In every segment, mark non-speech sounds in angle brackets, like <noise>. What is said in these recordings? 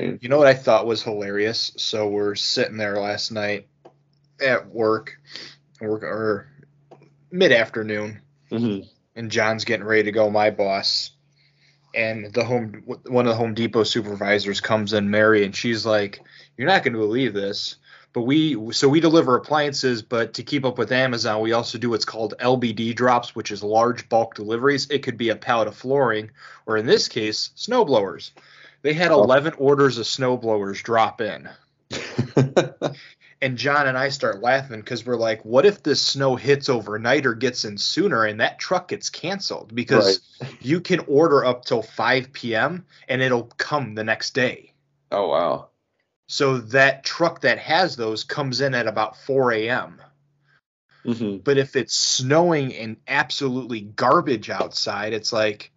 pain. You know what I thought was hilarious? So we're sitting there last night at work, or, or mid afternoon, Mm-hmm. and John's getting ready to go. My boss, and the home one of the Home Depot supervisors comes in, Mary, and she's like, "You're not going to believe this." But we so we deliver appliances, but to keep up with Amazon, we also do what's called LBD drops, which is large bulk deliveries. It could be a pallet of flooring, or in this case, snow blowers. They had Oh. 11 orders of snow blowers drop in. <laughs> And John and I start laughing because we're like, what if this snow hits overnight or gets in sooner and that truck gets canceled? Because you can order up till 5 p.m. and it'll come the next day. oh wow. So that truck that has those comes in at about 4 a.m. hmm But if it's snowing and absolutely garbage outside, it's like,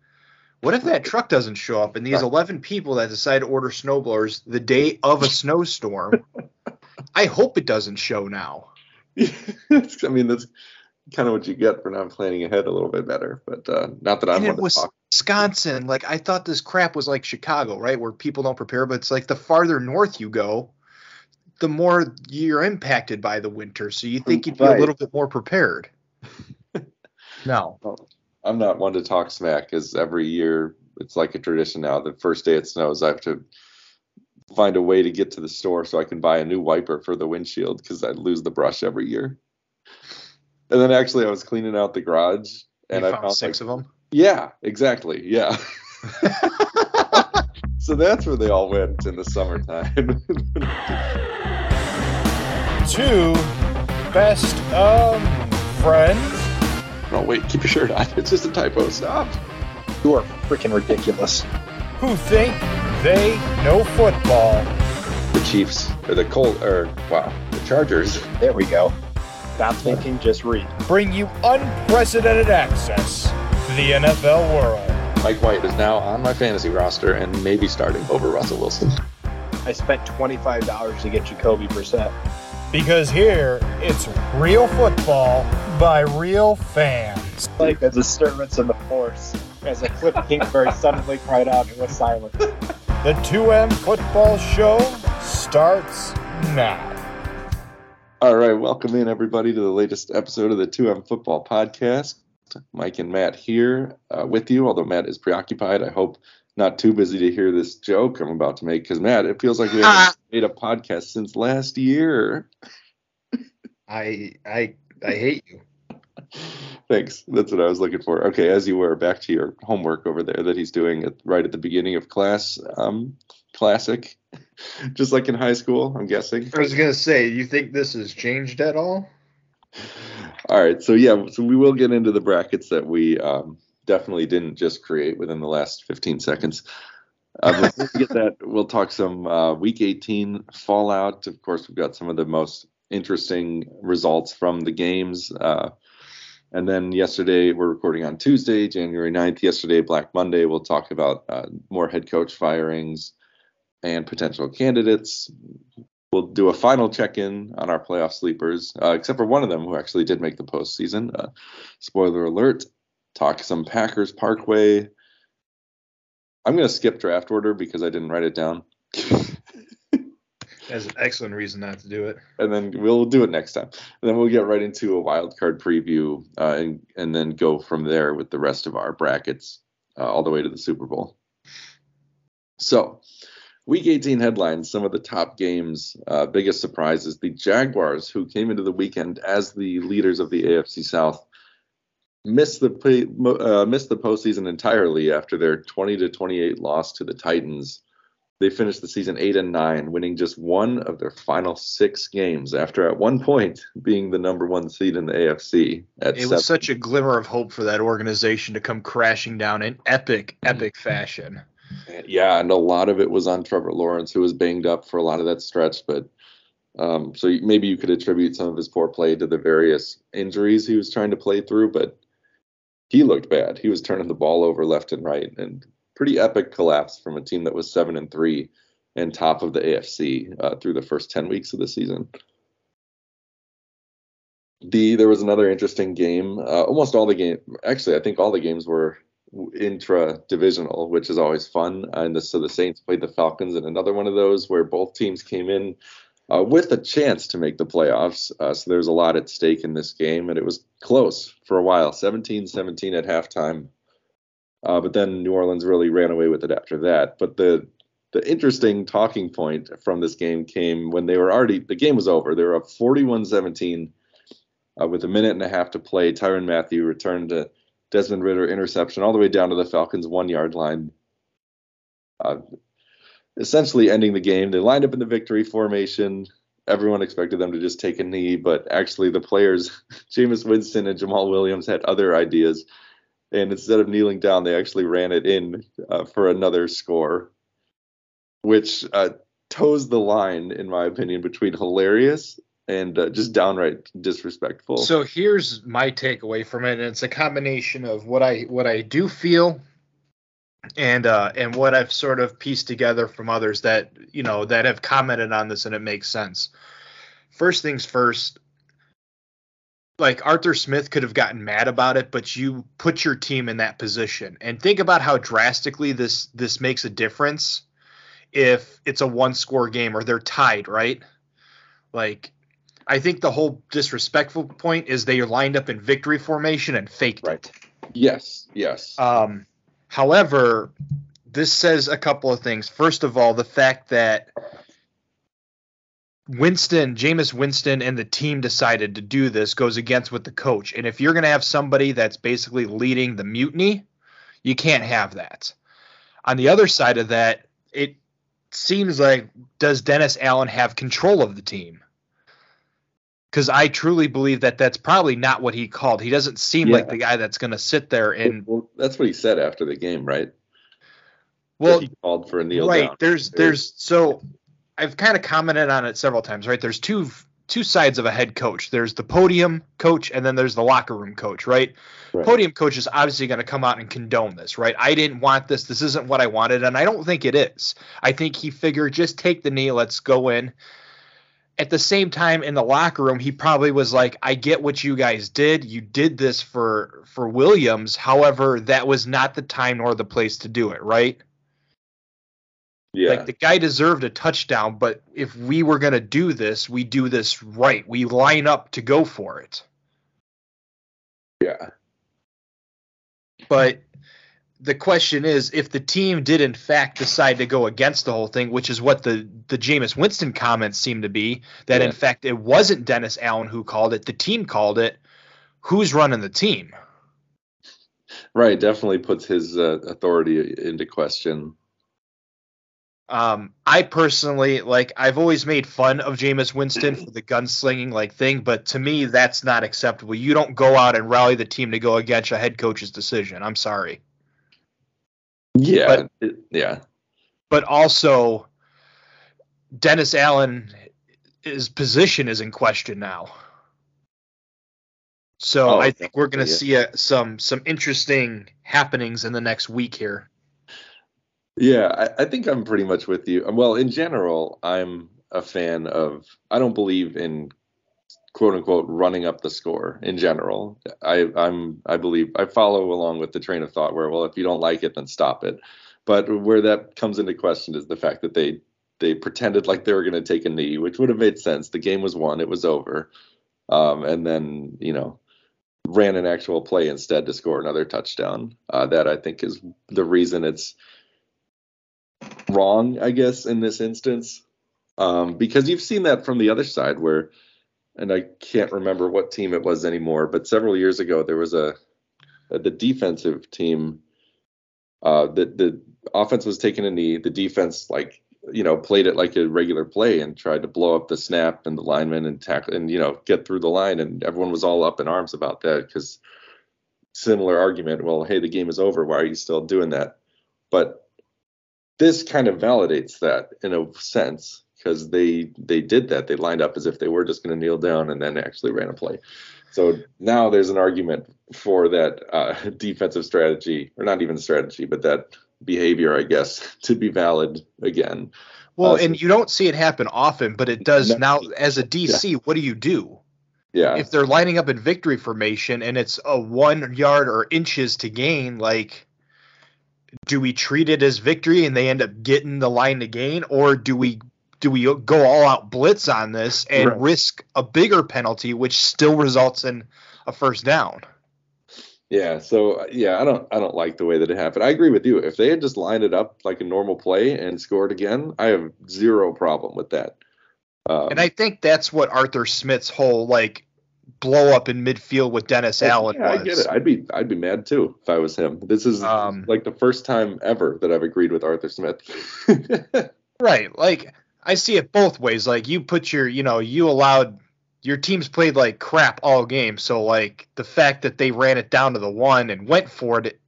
what if that truck doesn't show up and these 11 people that decide to order snowblowers the day of a <laughs> snowstorm? I hope it doesn't show now. <laughs> I mean, that's kind of what you get for not planning ahead a little bit better. But uh, not that I'm and one it to was talk. Wisconsin. Like I thought this crap was like Chicago, right? Where people don't prepare, but it's like the farther north you go, the more you're impacted by the winter. So you think you'd be Right. a little bit more prepared. <laughs> no. I'm not one to talk smack, because every year it's like a tradition now. The first day it snows, I have to find a way to get to the store so I can buy a new wiper for the windshield because I lose the brush every year. And then actually, I was cleaning out the garage and you I found found six like, of them. yeah, exactly, yeah. <laughs> so that's where they all went in the summertime. Two best um friends. Oh wait, keep your shirt on. <laughs> It's just a typo. Stop. You are freaking ridiculous. who think they know football. The Chiefs or the Colt or wow, the Chargers. There we go. Stop thinking, just read. Bring you unprecedented access to the NFL world. Mike White is now on my fantasy roster and maybe starting over Russell Wilson. I spent $25 to get Jacoby Brissett. Because here, it's real football by real fans. Like a disturbance in the force. As a Cliff Kingsbury suddenly cried out and was silent. The 2M Football Show starts now. All right, welcome in everybody to the latest episode of the 2M Football Podcast. Mike and Matt here uh, with you, although Matt is preoccupied. I hope not too busy to hear this joke I'm about to make because Matt, it feels like we haven't made a podcast since last year. I I I hate you. Thanks. That's what I was looking for. Okay, as you were, back to your homework over there that he's doing at, right at the beginning of class. Um, classic, <laughs> just like in high school, I'm guessing. I was gonna say, you think this has changed at all? All right, so yeah, so we will get into the brackets that we um, definitely didn't just create within the last 15 seconds. Uh, before we get that, we'll talk some uh, Week 18 fallout. Of course, we've got some of the most interesting results from the games. Uh, and then yesterday, we're recording on Tuesday, January 9th. Yesterday, Black Monday, we'll talk about uh, more head coach firings and potential candidates. We'll do a final check-in on our playoff sleepers, uh, except for one of them who actually did make the postseason. Uh, spoiler alert. Talk some Packers Parkway. I'm going to skip draft order because I didn't write it down, <laughs> That's an excellent reason not to do it. and then we'll do it next time. And then we'll get right into a wild card preview, uh, and and then go from there with the rest of our brackets uh, all the way to the Super Bowl. So, Week 18 headlines, some of the top games, uh, biggest surprises. The Jaguars, who came into the weekend as the leaders of the AFC South, missed the play, uh, missed the postseason entirely after their 20 to 28 loss to the Titans. They finished the season eight and nine, winning just one of their final six games. After at one point being the number one seed in the AFC at It seven. was such a glimmer of hope for that organization to come crashing down in epic, epic fashion. Yeah, and a lot of it was on Trevor Lawrence, who was banged up for a lot of that stretch. But um, so maybe you could attribute some of his poor play to the various injuries he was trying to play through. But he looked bad. He was turning the ball over left and right, and pretty epic collapse from a team that was seven and three and top of the AFC uh, through the first ten weeks of the season. The there was another interesting game. Uh, almost all the game, actually, I think all the games were intra divisional, which is always fun. And the, so the Saints played the Falcons in another one of those where both teams came in uh, with a chance to make the playoffs. Uh, so there's a lot at stake in this game, and it was close for a while 17 17 at halftime. Uh, but then New Orleans really ran away with it after that. But the the interesting talking point from this game came when they were already the game was over. They were up 41-17 uh, with a minute and a half to play. Tyrann Mathieu returned to Desmond Ridder interception all the way down to the Falcons one yard line. Uh, essentially ending the game. They lined up in the victory formation. Everyone expected them to just take a knee, but actually the players, <laughs> Jameis Winston and Jamaal Williams, had other ideas. And instead of kneeling down, they actually ran it in uh, for another score, which uh, toes the line, in my opinion, between hilarious and uh, just downright disrespectful. So here's my takeaway from it, and it's a combination of what I what I do feel and uh, and what I've sort of pieced together from others that you know that have commented on this and it makes sense. First things first, like Arthur Smith could have gotten mad about it, but you put your team in that position and think about how drastically this this makes a difference if it's a one score game or they're tied, right? Like I think the whole disrespectful point is they are lined up in victory formation and faked right. it. Yes, yes. Um However, this says a couple of things. First of all, the fact that Winston, Jameis Winston, and the team decided to do this goes against what the coach. And if you're going to have somebody that's basically leading the mutiny, you can't have that. On the other side of that, it seems like does Dennis Allen have control of the team? because I truly believe that that's probably not what he called. He doesn't seem yeah. like the guy that's going to sit there and. Well, that's what he said after the game, right? Well, he called for a kneel right. Down. There's there's so I've kind of commented on it several times. Right. There's two two sides of a head coach. There's the podium coach and then there's the locker room coach. Right. right. Podium coach is obviously going to come out and condone this. Right. I didn't want this. This isn't what I wanted, and I don't think it is. I think he figured just take the knee. Let's go in at the same time in the locker room he probably was like i get what you guys did you did this for for williams however that was not the time nor the place to do it right yeah like the guy deserved a touchdown but if we were going to do this we do this right we line up to go for it yeah but the question is if the team did in fact decide to go against the whole thing, which is what the the Jameis Winston comments seem to be, that yeah. in fact it wasn't Dennis Allen who called it, the team called it. Who's running the team? Right, definitely puts his uh, authority into question. Um, I personally like I've always made fun of Jameis Winston for the gunslinging like thing, but to me that's not acceptable. You don't go out and rally the team to go against a head coach's decision. I'm sorry. Yeah, but, yeah. But also, Dennis Allen, his position is in question now. So oh, I think we're going to yeah. see a, some some interesting happenings in the next week here. Yeah, I, I, think I'm pretty much with you. Well, in general, I'm a fan of. I don't believe in quote unquote running up the score in general. I, I'm I believe I follow along with the train of thought where well if you don't like it then stop it. But where that comes into question is the fact that they they pretended like they were going to take a knee, which would have made sense. The game was won, it was over, um, and then you know ran an actual play instead to score another touchdown. Uh, that I think is the reason it's wrong, I guess, in this instance, um, because you've seen that from the other side where and I can't remember what team it was anymore, but several years ago there was a, a the defensive team. Uh, the the offense was taking a knee. The defense like you know played it like a regular play and tried to blow up the snap and the lineman and tackle and you know get through the line and everyone was all up in arms about that because similar argument. Well, hey, the game is over. Why are you still doing that? But this kind of validates that in a sense because they they did that. They lined up as if they were just going to kneel down and then actually ran a play. So now there's an argument for that uh, <laughs> defensive strategy, or not even strategy, but that behavior, I guess, <laughs> to be valid again. Well, uh, and you don't see it happen often, but it does now. As a DC, yeah. what do you do? Yeah. If they're lining up in victory formation and it's a one yard or inches to gain, like do we treat it as victory and they end up getting the line to gain, or do we do we go all out blitz on this and Right. risk a bigger penalty, which still results in a first down? Yeah, so yeah, I don't I don't like the way that it happened. I agree with you. If they had just lined it up like a normal play and scored again, I have zero problem with that. Um, And I think that's what Arthur Smith's whole like blow up in midfield with Dennis Allen yeah, was. I get it. I'd be I'd be mad too if I was him. This is Um, like the first time ever that I've agreed with Arthur Smith. <laughs> Right. Like I see it both ways. Like you put your, you know, you allowed your teams played like crap all game. So like the fact that they ran it down to the one and went for it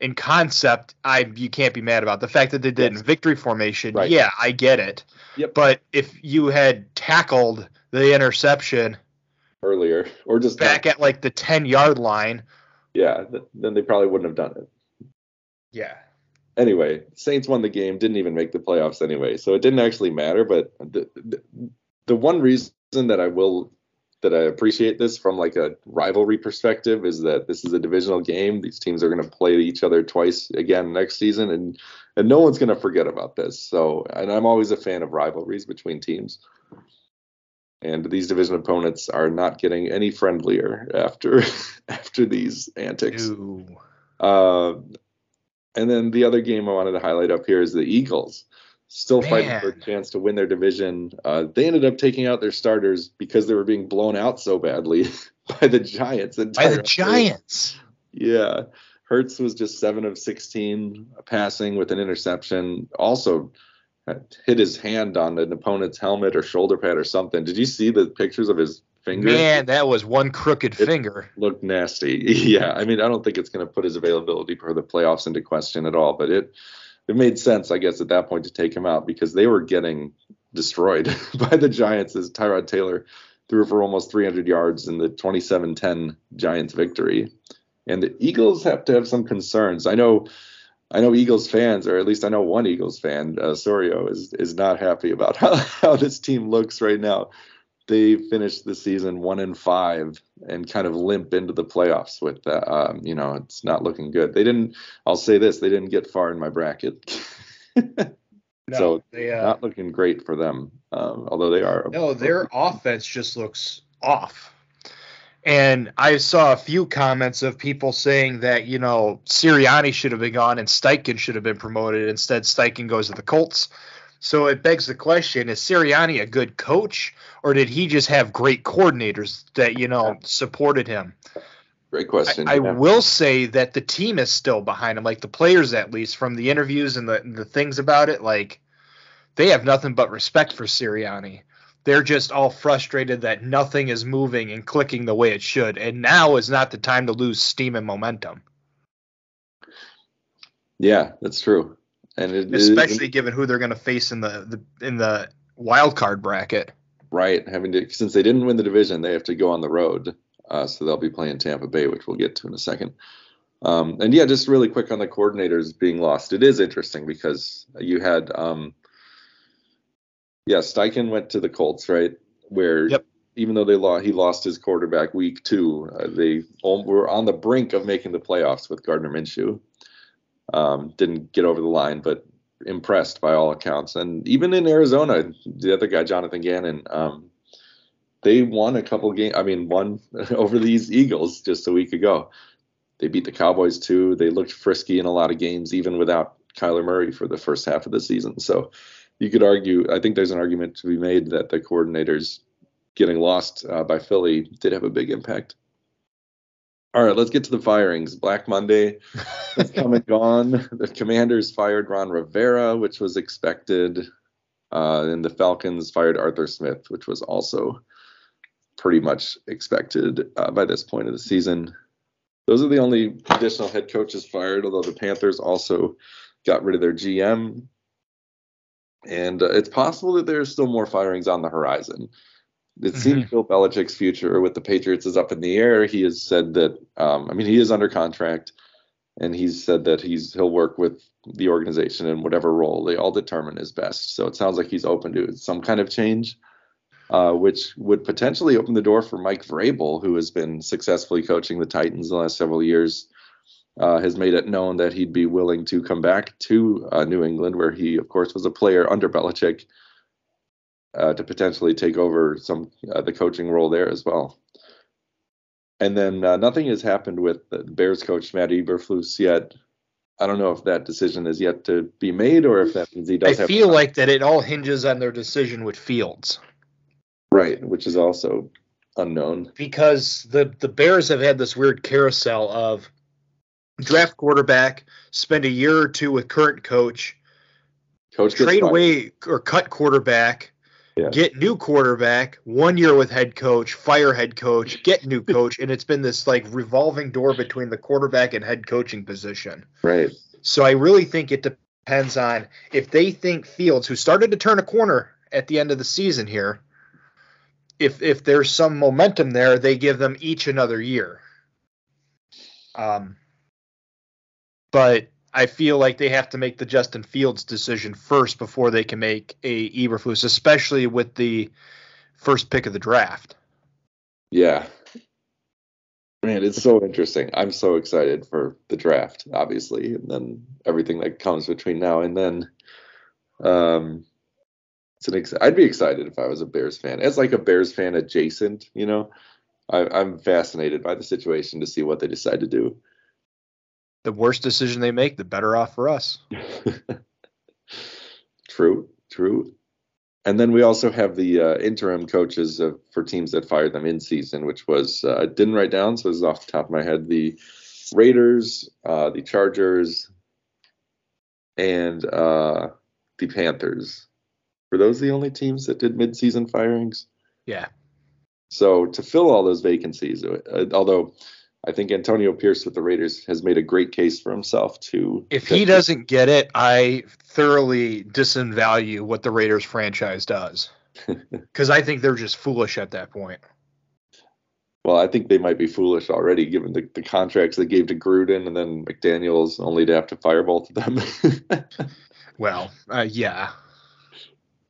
in concept, I you can't be mad about. The fact that they did Yes. in victory formation, Right. yeah, I get it. Yep. But if you had tackled the interception Earlier, or just back at like the 10 yard line, yeah, th- then they probably wouldn't have done it. yeah. anyway, Saints won the game, didn't even make the playoffs anyway, so it didn't actually matter. But the the, the one reason that I will that I appreciate this from like a rivalry perspective is that this is a divisional game. These teams are going to play each other twice again next season, and and no one's going to forget about this. So, and I'm always a fan of rivalries between teams. And these division opponents are not getting any friendlier after <laughs> after these antics. Uh, and then the other game I wanted to highlight up here is the Eagles. Still fighting for a chance to win their division. Uh, they ended up taking out their starters because they were being blown out so badly <laughs> by the Giants. And By the Giants. Yeah. Hertz was just seven of 16 passing with an interception. Also hit his hand on an opponent's helmet or shoulder pad or something. Did you see the pictures of his finger? Man, that was one crooked It- finger. looked nasty. <laughs> Yeah, I mean, I don't think it's going to put his availability for the playoffs into question at all. But it it made sense, I guess, at that point to take him out because they were getting destroyed <laughs> by the Giants as Tyrod Taylor threw for almost 300 yards in the 27-10 Giants victory. And the Eagles have to have some concerns. I know. I know Eagles fans, or at least I know one Eagles fan, uh, Sorio, is is not happy about <laughs> how, how this team looks right now they finished the season one and five and kind of limp into the playoffs with that. Um, you know, it's not looking good. They didn't. I'll say this: they didn't get far in my bracket, <laughs> so they, uh, not looking great for them. Um, although they are. No, their offense just looks off. And I saw a few comments of people saying that, you know, Sirianni should have been gone and Steichen should have been promoted. Instead, Steichen goes to the Colts. So it begs the question is Sirianni a good coach or did he just have great coordinators that, you know, supported him? great I, question. I yeah. will say that the team is still behind him, like the players at least from the interviews and the the things about it. Like they have nothing but respect for Sirianni. They're just all frustrated that nothing is moving and clicking the way it should, and now is not the time to lose steam and momentum, Yeah, that's true. And it, it- especially given who they're going to face in the, the in the wild card bracket. right having to since they didn't win the division, they have to go on the road. Uh, so they'll be playing Tampa Bay, which we'll get to in a second. Um, and yeah, just really quick on the coordinators being lost. It is interesting because you had, um, yeah, Steichen went to the Colts, right? Where Yep. even though they lost, he lost his quarterback week two. Uh, they were on the brink of making the playoffs with Gardner Minshew. Um, didn't get over the line, but impressed by all accounts. And even in Arizona, the other guy, Jonathan Gannon, um, they won a couple games. I mean, won <laughs> over these Eagles just a week ago. They beat the Cowboys too. They looked frisky in a lot of games, even without Kyler Murray for the first half of the season. So you could argue, I think there's an argument to be made that the coordinators getting lost uh, by Philly did have a big impact. All right, let's get to the firings. Black Monday has come and gone. The Commanders fired Ron Rivera, which was expected, uh, and the Falcons fired Arthur Smith, which was also pretty much expected uh, by this point of the season. Those are the only additional head coaches fired, although the Panthers also got rid of their GM. And uh, it's possible that there's still more firings on the horizon. It seems Bill Belichick's future with the Patriots is up in the air. He has said that, um, I mean, he is under contract, and he's said that he's he'll work with the organization in whatever role they all determine is best. So it sounds like he's open to some kind of change, uh, which would potentially open the door for Mike Vrabel, who has been successfully coaching the Titans the last several years. Uh, has made it known that he'd be willing to come back to uh, New England, where he, of course, was a player under Belichick, uh, to potentially take over some uh, the coaching role there as well. And then uh, nothing has happened with the Bears coach Matt Eberflus yet. I don't know if that decision is yet to be made or if that means he does. I feel like that it all hinges on their decision with Fields right, which is also unknown. because the the Bears have had this weird carousel of draft quarterback, spend a year or two with current coach, Coach trade away or cut quarterback, Yeah. get new quarterback, one year with head coach, fire head coach, get new <laughs> coach, and it's been this like revolving door between the quarterback and head coaching position. Right. So I really think it depends on if they think Fields, who started to turn a corner at the end of the season here, if if there's some momentum there, they give them each another year. Um, but I feel like they have to make the Justin Fields decision first before they can make a Eberflus, especially with the first pick of the draft. Yeah. Man, it's so interesting. I'm so excited for the draft, obviously, and then everything that comes between now and then. Um, it's an ex- I'd be excited if I was a Bears fan. As like a Bears fan adjacent, you know, I, I'm fascinated by the situation to see what they decide to do. The worst decision they make, the better off for us. <laughs> true, true. And then we also have the uh, interim coaches of, for teams that fired them in season, which was uh, I didn't write down, so this is off the top of my head. The Raiders, uh, the Chargers, and uh, the Panthers. Were those the only teams that did mid-season firings? Yeah. So to fill all those vacancies, uh, although I think Antonio Pierce with the Raiders has made a great case for himself to. If he doesn't get it, I thoroughly disvalue what the Raiders franchise does. <laughs> Because I think they're just foolish at that point. Well, I think they might be foolish already, given the, the contracts they gave to Gruden and then McDaniels, only to have to fire both of them. <laughs> Well, uh, yeah.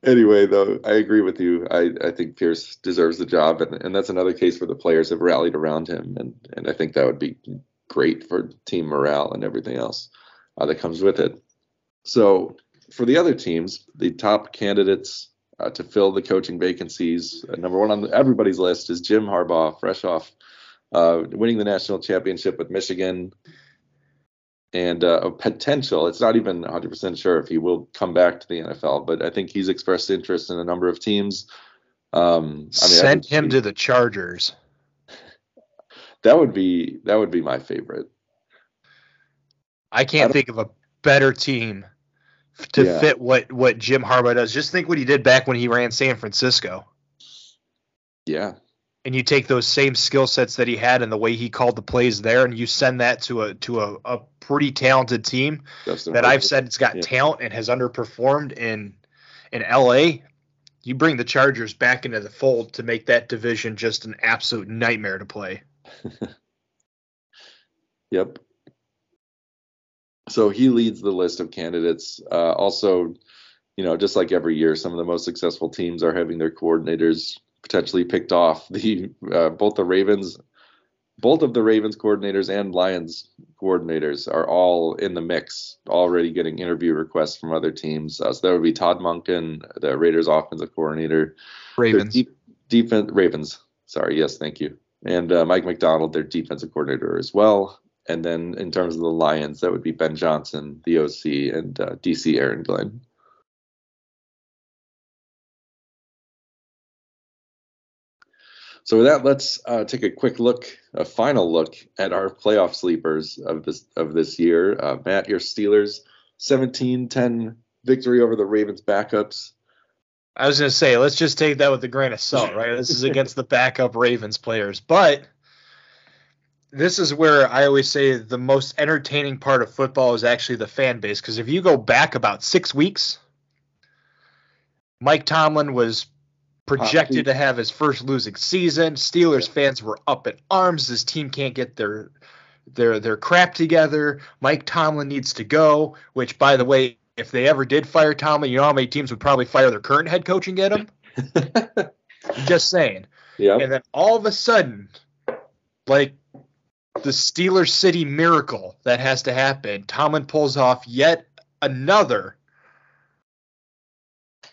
Anyway, though, I agree with you. I, I think Pierce deserves the job, and, and that's another case where the players have rallied around him, and, and I think that would be great for team morale and everything else uh, that comes with it. So, for the other teams, the top candidates uh, to fill the coaching vacancies, uh, number one on everybody's list is Jim Harbaugh, fresh off uh, winning the national championship with Michigan. And uh, a potential, it's not even 100% sure if he will come back to the NFL, but I think he's expressed interest in a number of teams. Um, I mean, I Send him he- to the Chargers. <laughs> that would be that would be my favorite. I I can't don't- think of a better team to Yeah. fit what what Jim Harbaugh does. Just think what he did back when he ran San Francisco. Yeah, And you take those same skill sets that he had and the way he called the plays there, and you send that to a to a, a pretty talented team Justin that I've said it's got Yeah. talent and has underperformed in in LA. You bring the Chargers back into the fold to make that division just an absolute nightmare to play. <laughs> Yep. So he leads the list of candidates. Uh, also, you know, just like every year, some of the most successful teams are having their coordinators potentially picked off. The uh, both the Ravens, both of the Ravens coordinators and Lions coordinators are all in the mix, already getting interview requests from other teams. Uh, so that would be Todd Monken, the Raiders offensive coordinator, Ravens. Deep, defense Ravens. Sorry, yes, thank you. And uh, Mike Macdonald, their defensive coordinator as well. And then in terms of the Lions, that would be Ben Johnson, the OC, and uh, DC Aaron Glenn. So with that, let's uh, take a quick look, a final look at our playoff sleepers of this of this year. Uh, Matt, your Steelers, 17-10 victory over the Ravens backups. I was going to say, let's just take that with a grain of salt, right? This is against the backup Ravens players. But this is where I always say the most entertaining part of football is actually the fan base. Because if you go back about six weeks, Mike Tomlin was projected to have his first losing season. Steelers fans were up in arms. This team can't get their their their crap together. Mike Tomlin needs to go. Which, by the way, if they ever did fire Tomlin, you know how many teams would probably fire their current head coach and get him? <laughs> Just saying. yeah. And then all of a sudden, like the Steelers City miracle that has to happen. Tomlin pulls off yet another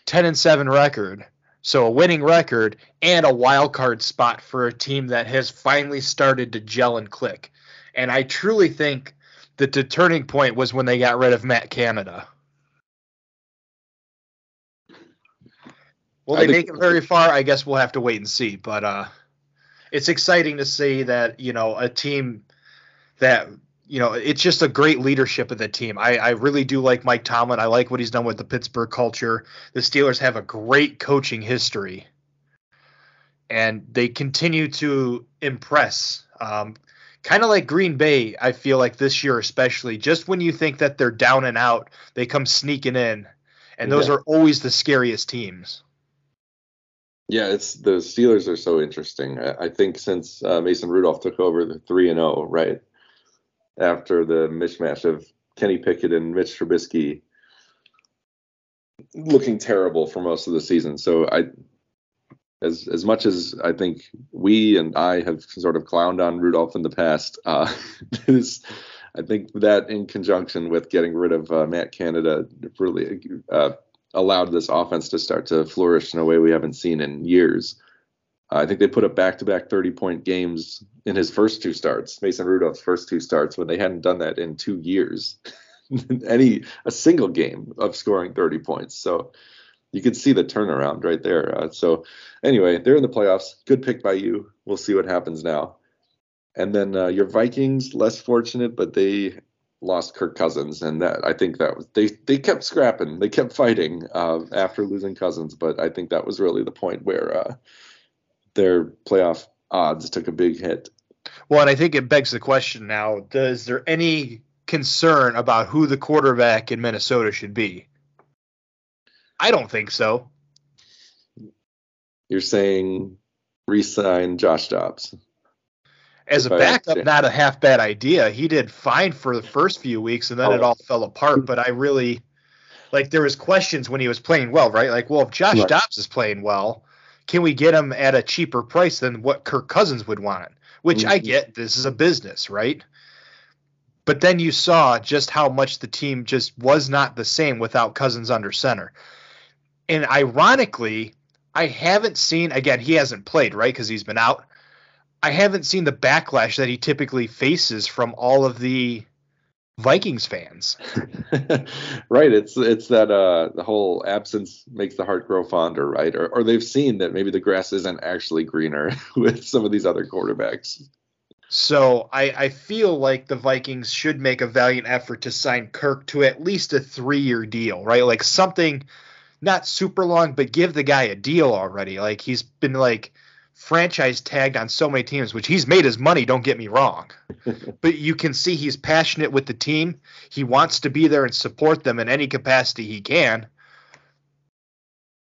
10 and 7 record. So a winning record and a wild card spot for a team that has finally started to gel and click. And I truly think that the turning point was when they got rid of Matt Canada. Will they make it very far? I guess we'll have to wait and see. But uh, it's exciting to see that you know a team that you know it's just a great leadership of the team. I, I really do like Mike Tomlin. I like what he's done with the Pittsburgh culture. The Steelers have a great coaching history, and they continue to impress. Um, kind of like Green Bay, I feel like this year especially. Just when you think that they're down and out, they come sneaking in, and those Yeah. are always the scariest teams. Yeah, it's the Steelers are so interesting. I, I think since uh, Mason Rudolph took over the three and zero, right after the mishmash of Kenny Pickett and Mitch Trubisky looking terrible for most of the season. So I, as as much as I think we and I have sort of clowned on Rudolph in the past, uh, <laughs> this, I think that in conjunction with getting rid of uh, Matt Canada really uh, allowed this offense to start to flourish in a way we haven't seen in years. I think they put up back-to-back 30-point games in his first two starts, Mason Rudolph's first two starts, when they hadn't done that in two years. <laughs> Any a single game of scoring 30 points. So you could see the turnaround right there. Uh, so anyway, they're in the playoffs. Good pick by you. We'll see what happens now. And then uh, your Vikings, less fortunate, but they lost Kirk Cousins, and that I think that was they they kept scrapping, they kept fighting uh, after losing Cousins, but I think that was really the point where uh, their playoff odds took a big hit. Well, and I think it begs the question now: Does there any concern about who the quarterback in Minnesota should be? I don't think so. You're saying re-sign Josh Dobbs. As a backup, not a half bad idea. He did fine for the first few weeks, and then it Oh. all fell apart. But I really like there was questions when he was playing well, right? Like, well, if Josh Right. Dobbs is playing well, can we get him at a cheaper price than what Kirk Cousins would want? Which I Mhm. get. This is a business, right? But then you saw just how much the team just was not the same without Cousins under center. And ironically, I haven't seen again, he hasn't played, right? Because he's been out. I haven't seen the backlash that he typically faces from all of the Vikings fans. <laughs> right. It's it's that uh the whole absence makes the heart grow fonder, right? Or or they've seen that maybe the grass isn't actually greener <laughs> with some of these other quarterbacks. So I, I feel like the Vikings should make a valiant effort to sign Kirk to at least a three year deal, right? Like something not super long, but give the guy a deal already. Like he's been like franchise tagged on so many teams, which he's made his money, don't get me wrong. <laughs> but you can see he's passionate with the team. He wants to be there and support them in any capacity he can.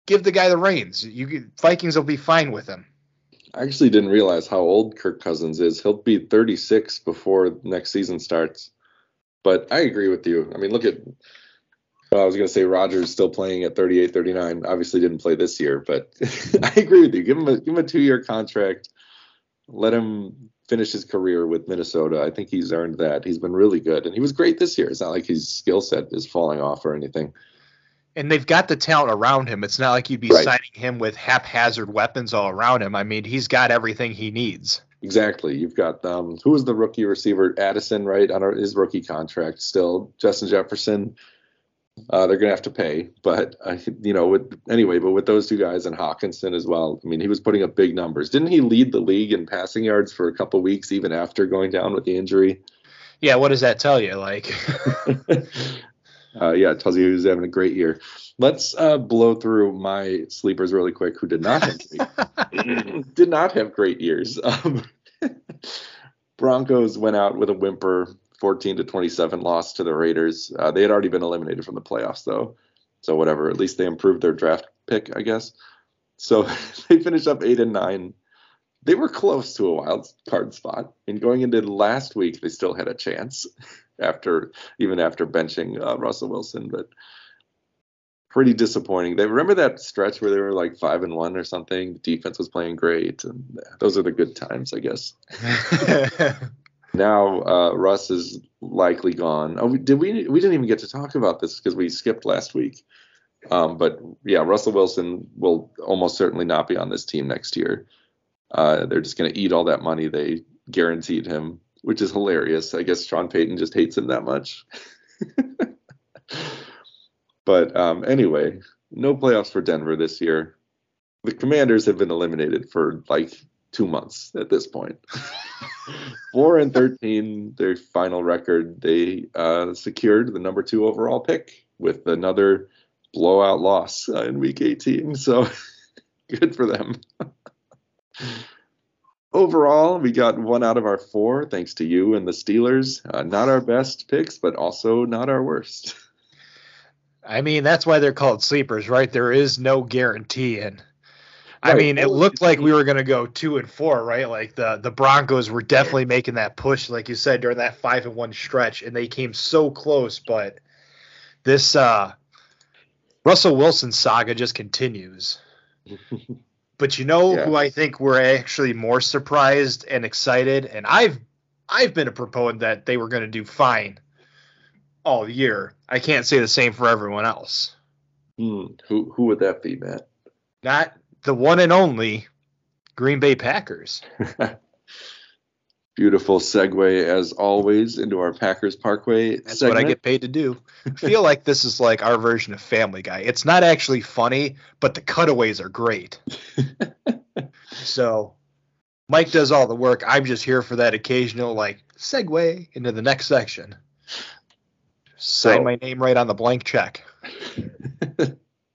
Give the guy the reins. You Vikings will be fine with him. I actually didn't realize how old Kirk Cousins is. He'll be 36 before next season starts. But I agree with you. I mean, look at I was going to say Rodgers still playing at 38, 39. Obviously didn't play this year, but <laughs> I agree with you. Give him a give him a 2-year contract. Let him finish his career with Minnesota. I think he's earned that. He's been really good and he was great this year. It's not like his skill set is falling off or anything. and they've got the talent around him. It's not like you'd be Right. signing him with haphazard weapons all around him. I mean, he's got everything he needs. Exactly. You've got um, who was the rookie receiver? Addison, right? On our- his rookie contract still. Justin Jefferson. Uh, they're gonna have to pay, but uh, you know, with anyway, but with those two guys and Hockenson as well. I mean, he was putting up big numbers. Didn't he lead the league in passing yards for a couple weeks, even after going down with the injury? Yeah, what does that tell you? Like, <laughs> <laughs> uh, yeah, it tells you he was having a great year. Let's uh, blow through my sleepers really quick, who did not have great, <laughs> did not have great years. Um, Broncos went out with a whimper, 14 to 27 loss to the Raiders. Uh, they had already been eliminated from the playoffs, though, so whatever. At least they improved their draft pick, I guess. So <laughs> they finished up eight and nine. They were close to a wild card spot, and going into last week, they still had a chance <laughs> after even after benching uh, Russell Wilson, but pretty disappointing. They remember that stretch where they were like five and one or something. The defense was playing great, and those are the good times, I guess. <laughs> Now uh, Russ is likely gone. Oh, did we? We didn't even get to talk about this because we skipped last week. Um, but yeah, Russell Wilson will almost certainly not be on this team next year. Uh, they're just going to eat all that money they guaranteed him, which is hilarious. I guess Sean Payton just hates him that much. <laughs> but um, anyway, no playoffs for Denver this year. The Commanders have been eliminated for like two months at this point. <laughs> Four and thirteen, their final record. They uh, secured the number two overall pick with another blowout loss uh, in Week 18. So <laughs> good for them. <laughs> Overall, we got one out of our four, thanks to you and the Steelers. Uh, not our best picks, but also not our worst. I mean, that's why they're called sleepers, right? There is no guarantee, and I Right. mean, it looked like we were going to go two and four, right? Like the the Broncos were definitely making that push, like you said, during that five and one stretch, and they came so close. But this uh, Russell Wilson saga just continues. <laughs> But you know Yeah. who I think we're actually more surprised and excited, and I've I've been a proponent that they were going to do fine all year. I can't say the same for everyone else. Hmm, who who would that be, Matt? Not the one and only Green Bay Packers. <laughs> Beautiful segue as always into our Packers Parkway That's segment. what I get paid to do. I feel like this is like our version of Family Guy. It's not actually funny, but the cutaways are great. <laughs> so Mike does all the work. I'm just here for that occasional like segue into the next section. Sign So- my name right on the blank check.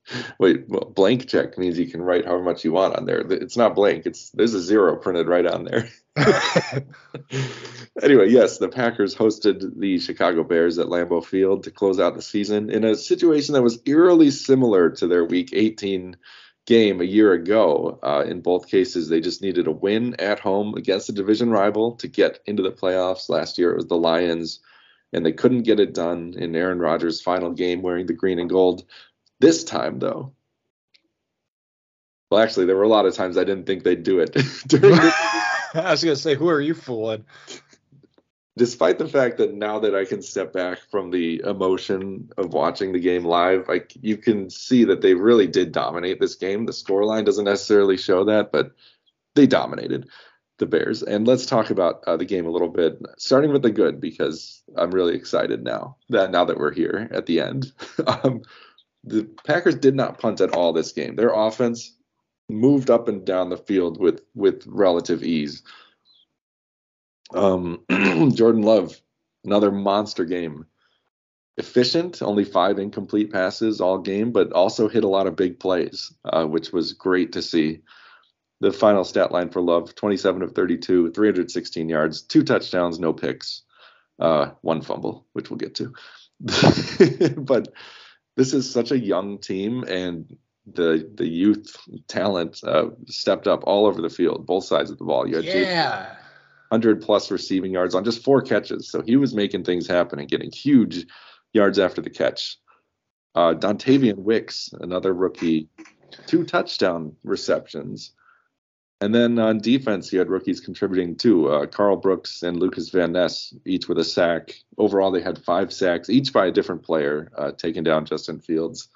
<laughs> Wait, well, blank check means you can write however much you want on there. It's not blank. It's there's a zero printed right on there. <laughs> anyway, yes, the Packers hosted the Chicago Bears at Lambeau Field to close out the season in a situation that was eerily similar to their Week 18 game a year ago. Uh, in both cases, they just needed a win at home against a division rival to get into the playoffs. Last year, it was the Lions, and they couldn't get it done in Aaron Rodgers' final game wearing the green and gold. This time, though, well, actually, there were a lot of times I didn't think they'd do it <laughs> <laughs> I was gonna say, who are you fooling? despite the fact that now that I can step back from the emotion of watching the game live, like you can see that they really did dominate this game. The scoreline doesn't necessarily show that, but they dominated the Bears. And let's talk about uh, the game a little bit, starting with the good because I'm really excited now that now that we're here at the end. <laughs> um, the Packers did not punt at all this game. Their offense moved up and down the field with with relative ease. Um, <clears throat> Jordan Love, another monster game. Efficient, only five incomplete passes all game, but also hit a lot of big plays, uh, which was great to see. The final stat line for Love 27 of 32, 316 yards, two touchdowns, no picks, uh, one fumble, which we'll get to. <laughs> but this is such a young team, and the the youth talent uh, stepped up all over the field, both sides of the ball. You had Yeah. 100 plus receiving yards on just four catches. So he was making things happen and getting huge yards after the catch. Uh, Dontayvion Wicks, another rookie, two touchdown receptions. And then on defense, you had rookies contributing too. Uh, Karl Brooks and Lucas Van Ness, each with a sack. Overall, they had five sacks, each by a different player, uh, taking down Justin Fields.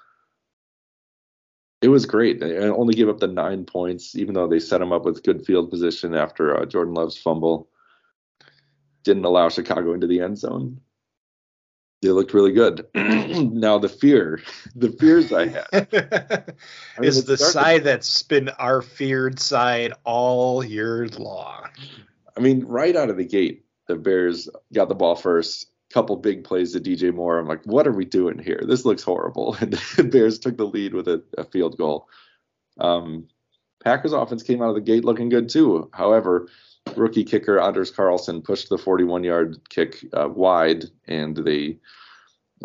It was great. They only gave up the nine points, even though they set him up with good field position after uh, Jordan Love's fumble. Didn't allow Chicago into the end zone. They looked really good. <clears throat> now the fear, the fears I had. <laughs> I is it the side that's been our feared side all year long. I mean, right out of the gate, the Bears got the ball first. Couple big plays to DJ Moore. I'm like, what are we doing here? This looks horrible. <laughs> And the Bears took the lead with a, a field goal. Um, Packers offense came out of the gate looking good too. However, rookie kicker Anders Carlson pushed the 41 yard kick uh, wide, and they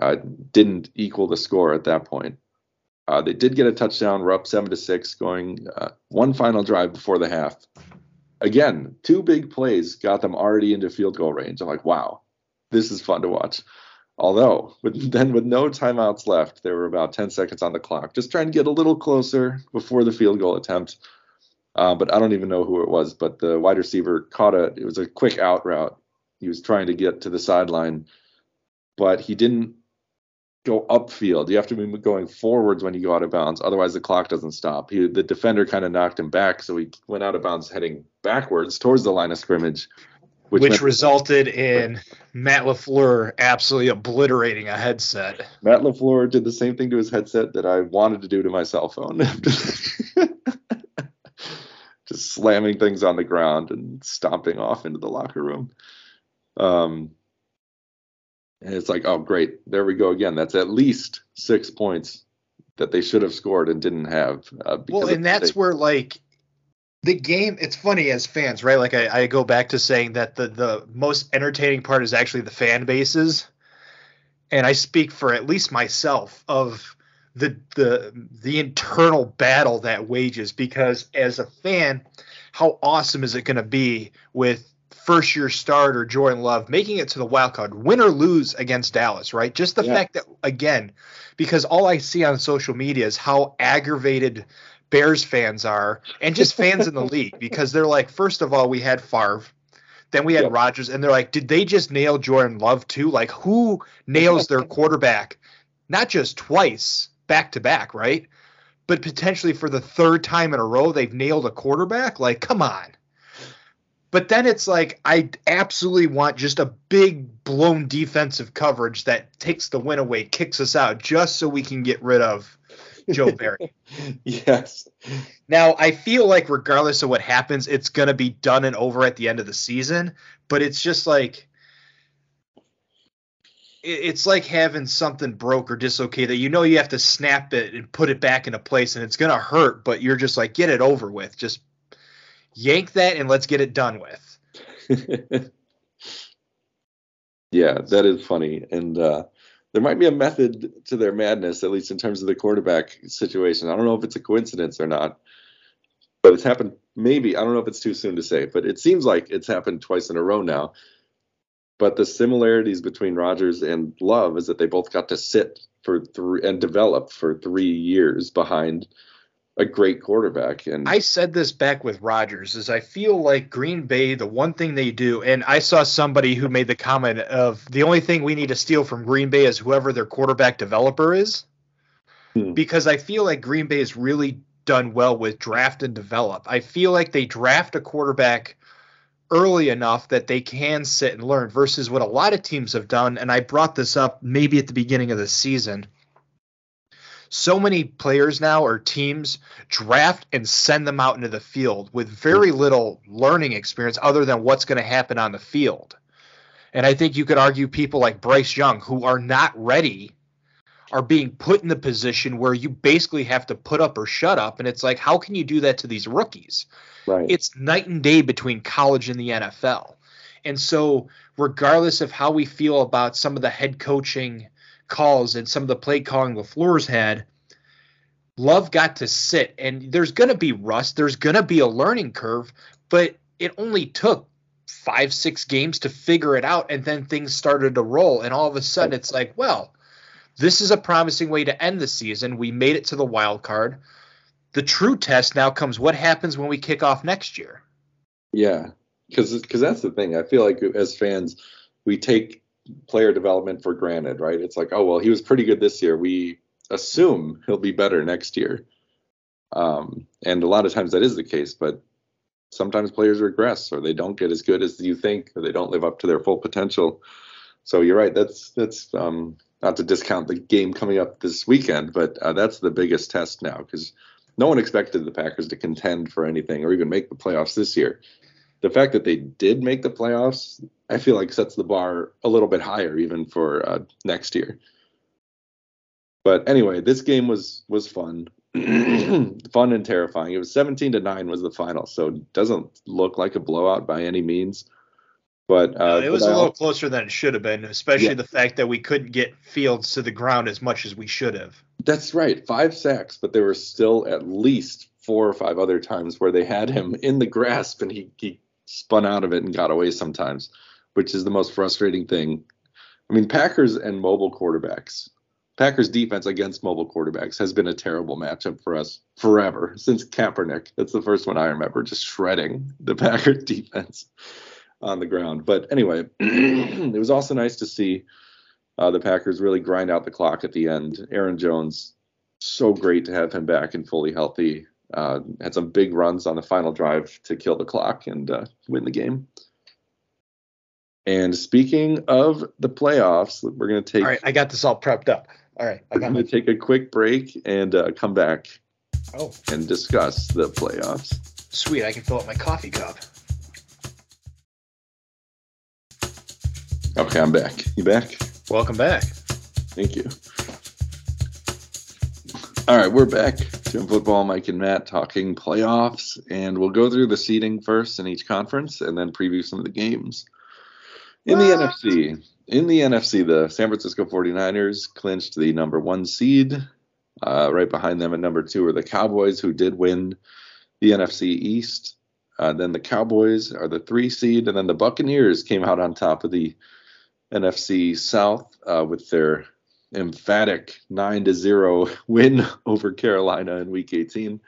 uh, didn't equal the score at that point. Uh, they did get a touchdown. We're up seven to six, going uh, one final drive before the half. Again, two big plays got them already into field goal range. I'm like, wow, this is fun to watch. Although, with, <laughs> then with no timeouts left, there were about 10 seconds on the clock, just trying to get a little closer before the field goal attempt. Uh, but I don't even know who it was. But the wide receiver caught a, it was a quick out route, he was trying to get to the sideline, but he didn't go upfield. You have to be going forwards when you go out of bounds. Otherwise, the clock doesn't stop. He, the defender kind of knocked him back, so he went out of bounds heading backwards towards the line of scrimmage. Which, meant- resulted in Matt LaFleur absolutely obliterating a headset. Matt LaFleur did the same thing to his headset that I wanted to do to my cell phone. <laughs> Just slamming things on the ground and stomping off into the locker room. Um, and it's like, oh, great. There we go again. That's at least six points that they should have scored and didn't have. Uh, because Well, and that's mistake. where like the game. It's funny as fans, right? Like I, I go back to saying that the the most entertaining part is actually the fan bases, and I speak for at least myself of the the the internal battle that wages because as a fan, how awesome is it going to be with first year starter Jordan Love making it to the wild card, win or lose against Dallas, right? Just the Yeah. fact that again, because all I see on social media is how aggravated Bears fans are and just fans in the <laughs> league because they're like, first of all, we had Favre. Then we had Yep. Rodgers, and they're like, did they just nail Jordan Love too? Like, who nails their <laughs> quarterback not just twice back to back, right? But potentially for the third time in a row, they've nailed a quarterback. Like, come on. But then it's like, I absolutely want just a big blown defensive coverage that takes the win away, kicks us out, just so we can get rid of Joe Barry. <laughs> yes. Now, I feel like regardless of what happens, it's going to be done and over at the end of the season. But it's just like it's like having something broke or dislocated you know you have to snap it and put it back into place, and it's to hurt. But you're just like, get it over with. Just yank that and let's get it done with. <laughs> yeah, that is funny. And uh, there might be a method to their madness, at least in terms of the quarterback situation. I don't know if it's a coincidence or not, but it's happened maybe. I don't know if it's too soon to say, but it seems like it's happened twice in a row now. But the similarities between Rodgers and Love is that they both got to sit for three and develop for three years behind a great quarterback. And I said this back with Rodgers is I feel like Green Bay, the one thing they do, and I saw somebody who made the comment of the only thing we need to steal from Green Bay is whoever their quarterback developer is. Hmm. Because I feel like Green Bay has really done well with draft and develop. I feel like they draft a quarterback early enough that they can sit and learn versus what a lot of teams have done. And I brought this up maybe at the beginning of the season. So many players now or teams draft and send them out into the field with very hmm. little learning experience other than what's going to happen on the field. And I think you could argue people like Bryce Young, who are not ready, are being put in the position where you basically have to put up or shut up. And it's like, how can you do that to these rookies? right. it's night and day between college and the NFL. And so, regardless of how we feel about some of the head coaching calls and some of the play calling LaFleur's had, Love got to sit, and there's going to be rust. There's going to be a learning curve, but it only took five, six games to figure it out, and then things started to roll. And all of a sudden, it's like, well, this is a promising way to end the season. We made it to the wild card. The true test now comes what happens when we kick off next year? Yeah, because because that's the thing. I feel like as fans, we take player development for granted, right? It's like, oh well, he was pretty good this year. We assume he'll be better next year, um, and a lot of times that is the case. But sometimes players regress, or they don't get as good as you think, or they don't live up to their full potential. So you're right. That's that's um, not to discount the game coming up this weekend, but uh, that's the biggest test now because no one expected the Packers to contend for anything or even make the playoffs this year. The fact that they did make the playoffs, I feel like sets the bar a little bit higher even for uh, next year. But anyway, this game was was fun, <clears throat> fun and terrifying. It was 17 to nine was the final, so it doesn't look like a blowout by any means. But uh, it was but a little closer than it should have been, especially Yeah. the fact that we couldn't get Fields to the ground as much as we should have. That's right. Five sacks, but there were still at least four or five other times where they had him in the grasp and he, he spun out of it and got away sometimes, which is the most frustrating thing. I mean, Packers and mobile quarterbacks, Packers defense against mobile quarterbacks has been a terrible matchup for us forever since Kaepernick. That's the first one I remember, just shredding the <laughs> Packers defense. On the ground. But anyway, <clears throat> it was also nice to see uh, the Packers really grind out the clock at the end. Aaron Jones, so great to have him back and fully healthy. Uh, had some big runs on the final drive to kill the clock and uh, win the game. And speaking of the playoffs, we're going to take. All right, I got this all prepped up. All right, I we're going to take a quick break and uh, come back Oh, and discuss the playoffs. sweet! I can fill up my coffee cup. Okay, I'm back. You back? Welcome back. Thank you. All right, we're back. Jim Football, Mike and Matt talking playoffs, and we'll go through the seeding first in each conference and then preview some of the games. In the NFC, in the NFC, the San Francisco 49ers clinched the number one seed. Uh, right behind them at number two are the Cowboys, who did win the NFC East. Uh, then the Cowboys are the three seed, and then the Buccaneers came out on top of the NFC South uh, with their emphatic nine to zero <laughs> win over Carolina in Week 18.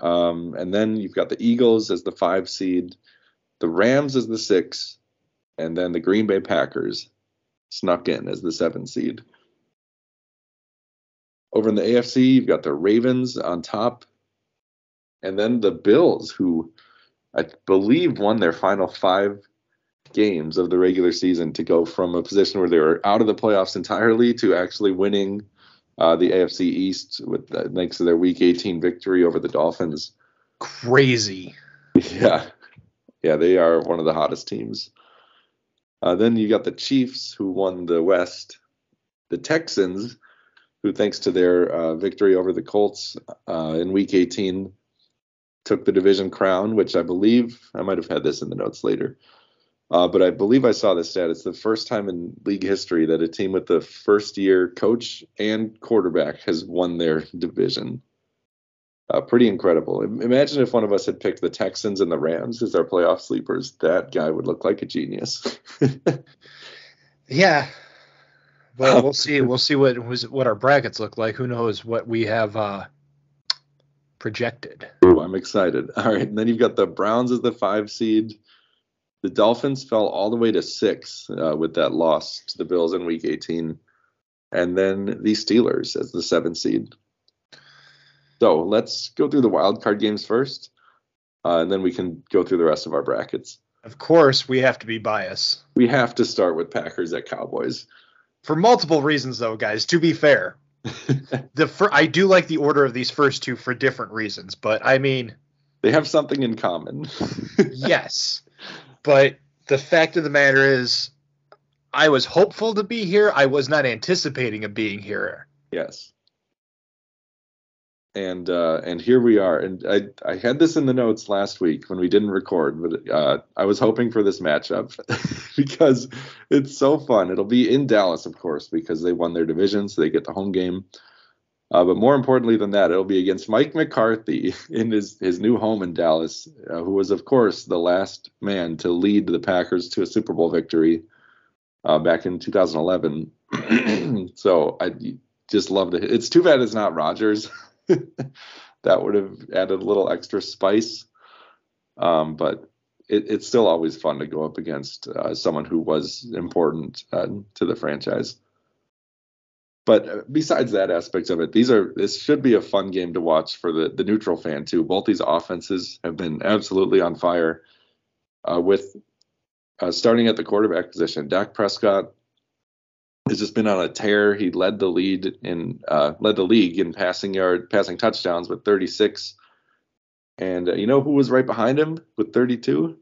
Um, and then you've got the Eagles as the five seed, the Rams as the six, and then the Green Bay Packers snuck in as the seven seed. Over in the AFC, you've got the Ravens on top, and then the Bills, who I believe won their final five games of the regular season to go from a position where they were out of the playoffs entirely to actually winning uh, the AFC East with uh, thanks to their Week 18 victory over the Dolphins. Crazy. Yeah, yeah, they are one of the hottest teams. Uh, then you got the Chiefs, who won the West. The Texans, who thanks to their uh, victory over the Colts uh, in Week 18, took the division crown, which I believe I might have had this in the notes later. Uh, but I believe I saw this stat. It's the first time in league history that a team with the first year coach and quarterback has won their division. Uh, pretty incredible. Imagine if one of us had picked the Texans and the Rams as our playoff sleepers. That guy would look like a genius. <laughs> Yeah. Well, we'll see. We'll see what what our brackets look like. Who knows what we have uh, projected. Ooh, I'm excited. All right, and then you've got the Browns as the five seed. The Dolphins fell all the way to six uh, with that loss to the Bills in Week 18, and then the Steelers as the seven seed. So let's go through the wild card games first, uh, and then we can go through the rest of our brackets. Of course, we have to be biased We have to start with Packers at Cowboys. for multiple reasons, though, guys. To be fair, <laughs> the fir- I do like the order of these first two for different reasons, but I mean, they have something in common. <laughs> yes. But the fact of the matter is, I was hopeful to be here. I was not anticipating of being here. Yes. And uh, and here we are. And I I had this in the notes last week when we didn't record, but uh, I was hoping for this matchup <laughs> because it's so fun. It'll be in Dallas, of course, because they won their division, so they get the home game. Uh, but more importantly than that, it'll be against Mike McCarthy <laughs> in his, his new home in Dallas, uh, who was, of course, the last man to lead the Packers to a Super Bowl victory uh, back in 2011. <clears throat> so I just love it. It's too bad it's not Rodgers. <laughs> that would have added a little extra spice. Um, but it, it's still always fun to go up against uh, someone who was important uh, to the franchise. But uh, besides that aspect of it, these are this should be a fun game to watch for the the neutral fan too. Both these offenses have been absolutely on fire. Uh, with uh, starting at the quarterback position, Dak Prescott has just been on a tear. He led the lead in uh, led the league in passing yard, passing touchdowns with 36. And uh, you know who was right behind him with 32?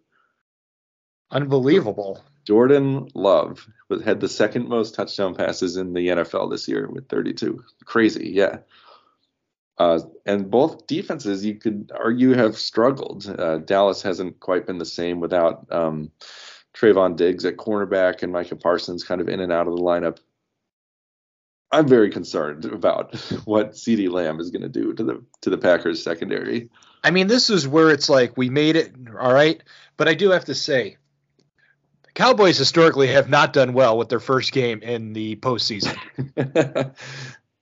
Unbelievable. Jordan Love had the second most touchdown passes in the NFL this year with 32. Crazy, yeah. Uh, and both defenses, you could argue, have struggled. Uh, Dallas hasn't quite been the same without um, Trevon Diggs at cornerback and Micah Parsons kind of in and out of the lineup. I'm very concerned about <laughs> what CeeDee Lamb is going to do to the to the Packers secondary. I mean, this is where it's like we made it, all right. But I do have to say, Cowboys historically have not done well with their first game in the postseason. <laughs>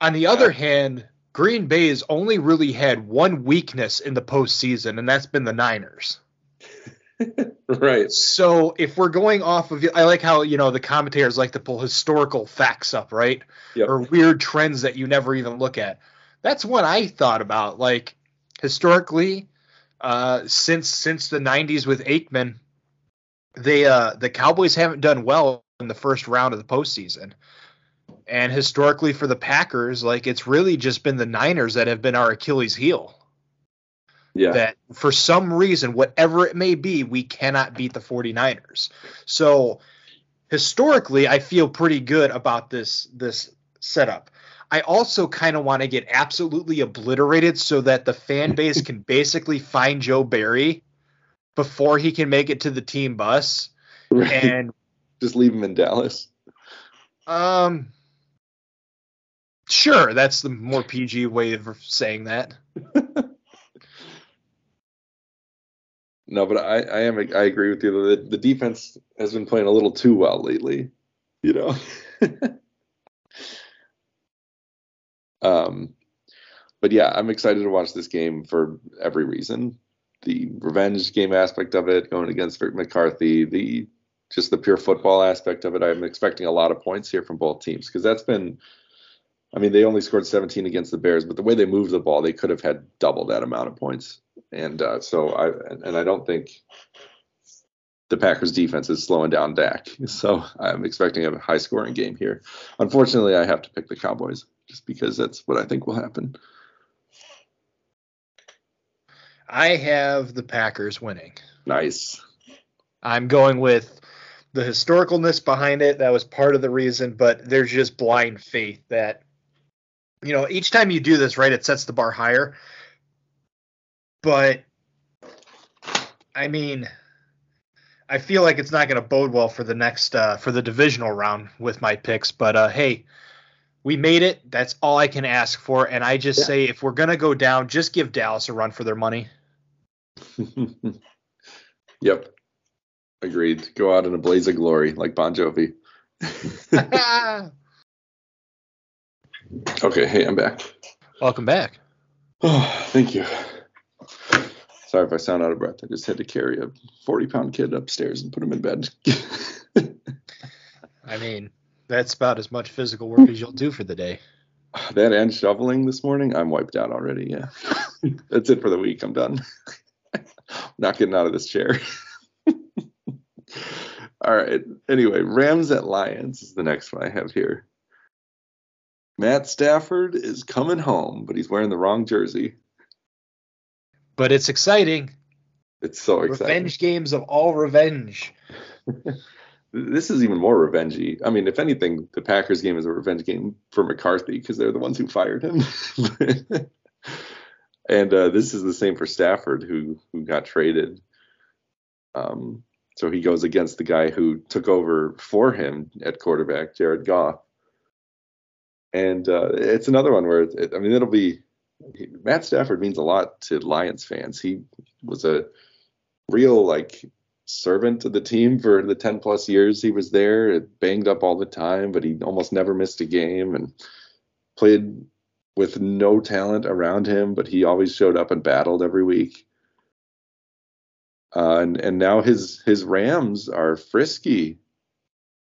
On the other hand, Green Bay has only really had one weakness in the postseason, and that's been the Niners. <laughs> right. So if we're going off of, I like how you know the commentators like to pull historical facts up, right? Yep. Or weird trends that you never even look at. That's what I thought about. Like historically, uh, since since the '90s with Aikman, they uh, the Cowboys haven't done well in the first round of the postseason. And historically for the Packers, like it's really just been the Niners that have been our Achilles heel Yeah. that for some reason, whatever it may be, we cannot beat the 49ers. So historically, I feel pretty good about this this setup. I also kind of want to get absolutely obliterated so that the fan base can basically find Joe Barry before he can make it to the team bus. Right. And <laughs> Just leave him in Dallas. um sure, that's the more PG way of saying that. <laughs> No, but I, I am I agree with you. The, the defense has been playing a little too well lately. You know. <laughs> um, but yeah, I'm excited to watch this game for every reason. The revenge game aspect of it, going against Vic McCarthy, the just the pure football aspect of it. I'm expecting a lot of points here from both teams because that's been. I mean, they only scored 17 against the Bears, but the way they moved the ball, they could have had double that amount of points. And uh, so I and I don't think the Packers defense is slowing down Dak. <laughs> So I'm expecting a high scoring game here. Unfortunately, I have to pick the Cowboys just because that's what I think will happen. I have the Packers winning. Nice. I'm going with the historicalness behind it. That was part of the reason, but there's just blind faith that, you know, each time you do this, right, it sets the bar higher. But, I mean, I feel like it's not going to bode well for the next, uh, for the divisional round with my picks. But, uh, hey, we made it. That's all I can ask for. And I just Yeah. say if we're going to go down, just give Dallas a run for their money. <laughs> yep. Agreed. Go out in a blaze of glory like Bon Jovi. <laughs> okay, hey, I'm back. Welcome back. Oh, <sighs> thank you. Sorry if I sound out of breath. I just had to carry a 40 pound kid upstairs and put him in bed. <laughs> I mean, that's about as much physical work as you'll do for the day. <sighs> that and shoveling this morning, I'm wiped out already. Yeah. <laughs> That's it for the week. I'm done. <laughs> Not getting out of this chair. <laughs> All right. Anyway, Rams at Lions is the next one I have here. Matt Stafford is coming home, but he's wearing the wrong jersey. But it's exciting. It's so exciting. Revenge games of all revenge. This is even more revengey. I mean, if anything, the Packers game is a revenge game for McCarthy because they're the ones who fired him. <laughs> and uh, this is the same for Stafford, who who got traded. Um, so he goes against the guy who took over for him at quarterback, Jared Goff. And uh, it's another one where it, I mean, it'll be Matt Stafford means a lot to Lions fans. He was a real like servant of the team for the 10 plus years he was there. It banged up all the time, but he almost never missed a game and played with no talent around him, but he always showed up and battled every week. Uh, and and now his his Rams are frisky.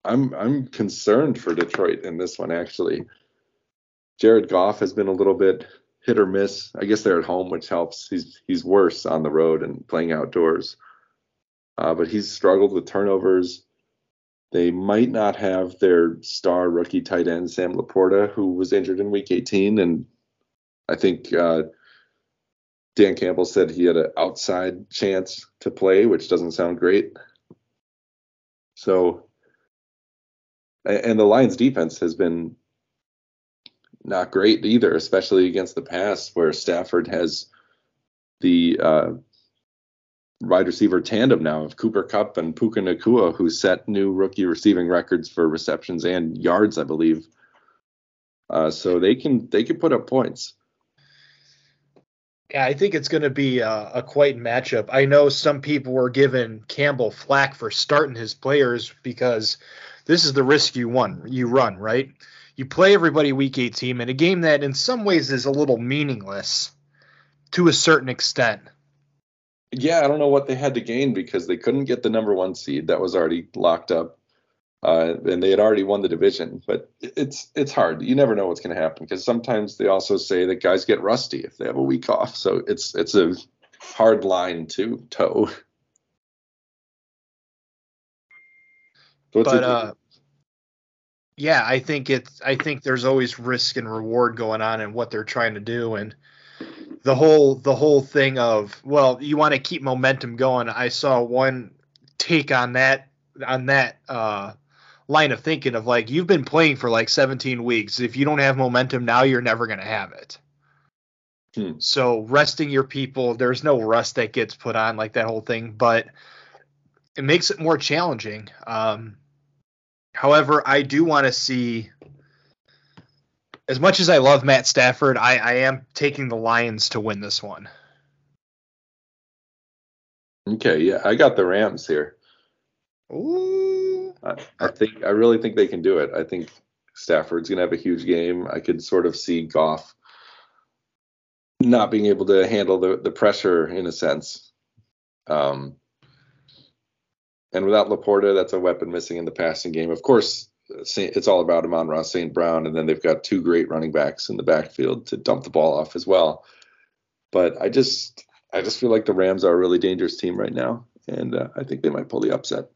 I'm I'm concerned for Detroit in this one actually. Jared Goff has been a little bit hit or miss. I guess they're at home, which helps. He's he's worse on the road and playing outdoors. Uh, but he's struggled with turnovers. They might not have their star rookie tight end Sam LaPorta, who was injured in Week 18, and I think uh, Dan Campbell said he had an outside chance to play, which doesn't sound great. So, and the Lions' defense has been not great either, especially against the pass, where Stafford has the uh, wide receiver tandem now of Cooper Kupp and Puka Nacua, who set new rookie receiving records for receptions and yards, I believe. Uh, so they can they can put up points. Yeah, I think it's going to be a, a quite matchup. I know some people were giving Campbell flack for starting his players because this is the risk you run. You run right. You play everybody week 18 in a game that in some ways is a little meaningless to a certain extent. Yeah, I don't know what they had to gain because they couldn't get the number one seed that was already locked up, uh, and they had already won the division. But it's it's hard. You never know what's going to happen because sometimes they also say that guys get rusty if they have a week off. So it's it's a hard line to toe. So but uh, yeah, I think it's I think there's always risk and reward going on in what they're trying to do, and the whole the whole thing of well, you want to keep momentum going. I saw one take on that on that uh, line of thinking of like you've been playing for like 17 weeks. If you don't have momentum now, you're never going to have it. Hmm. So resting your people, there's no rust that gets put on like that whole thing, but it makes it more challenging. Um, however, I do want to see. As much as I love Matt Stafford, I, I am taking the Lions to win this one. Okay, yeah, I got the Rams here. Ooh. I, I think I really think they can do it. I think Stafford's gonna have a huge game. I could sort of see Goff not being able to handle the, the pressure in a sense. Um, and without LaPorta, that's a weapon missing in the passing game. Of course, it's all about Amon-Ra St. Brown, and then they've got two great running backs in the backfield to dump the ball off as well. But I just, I just feel like the Rams are a really dangerous team right now, and uh, I think they might pull the upset.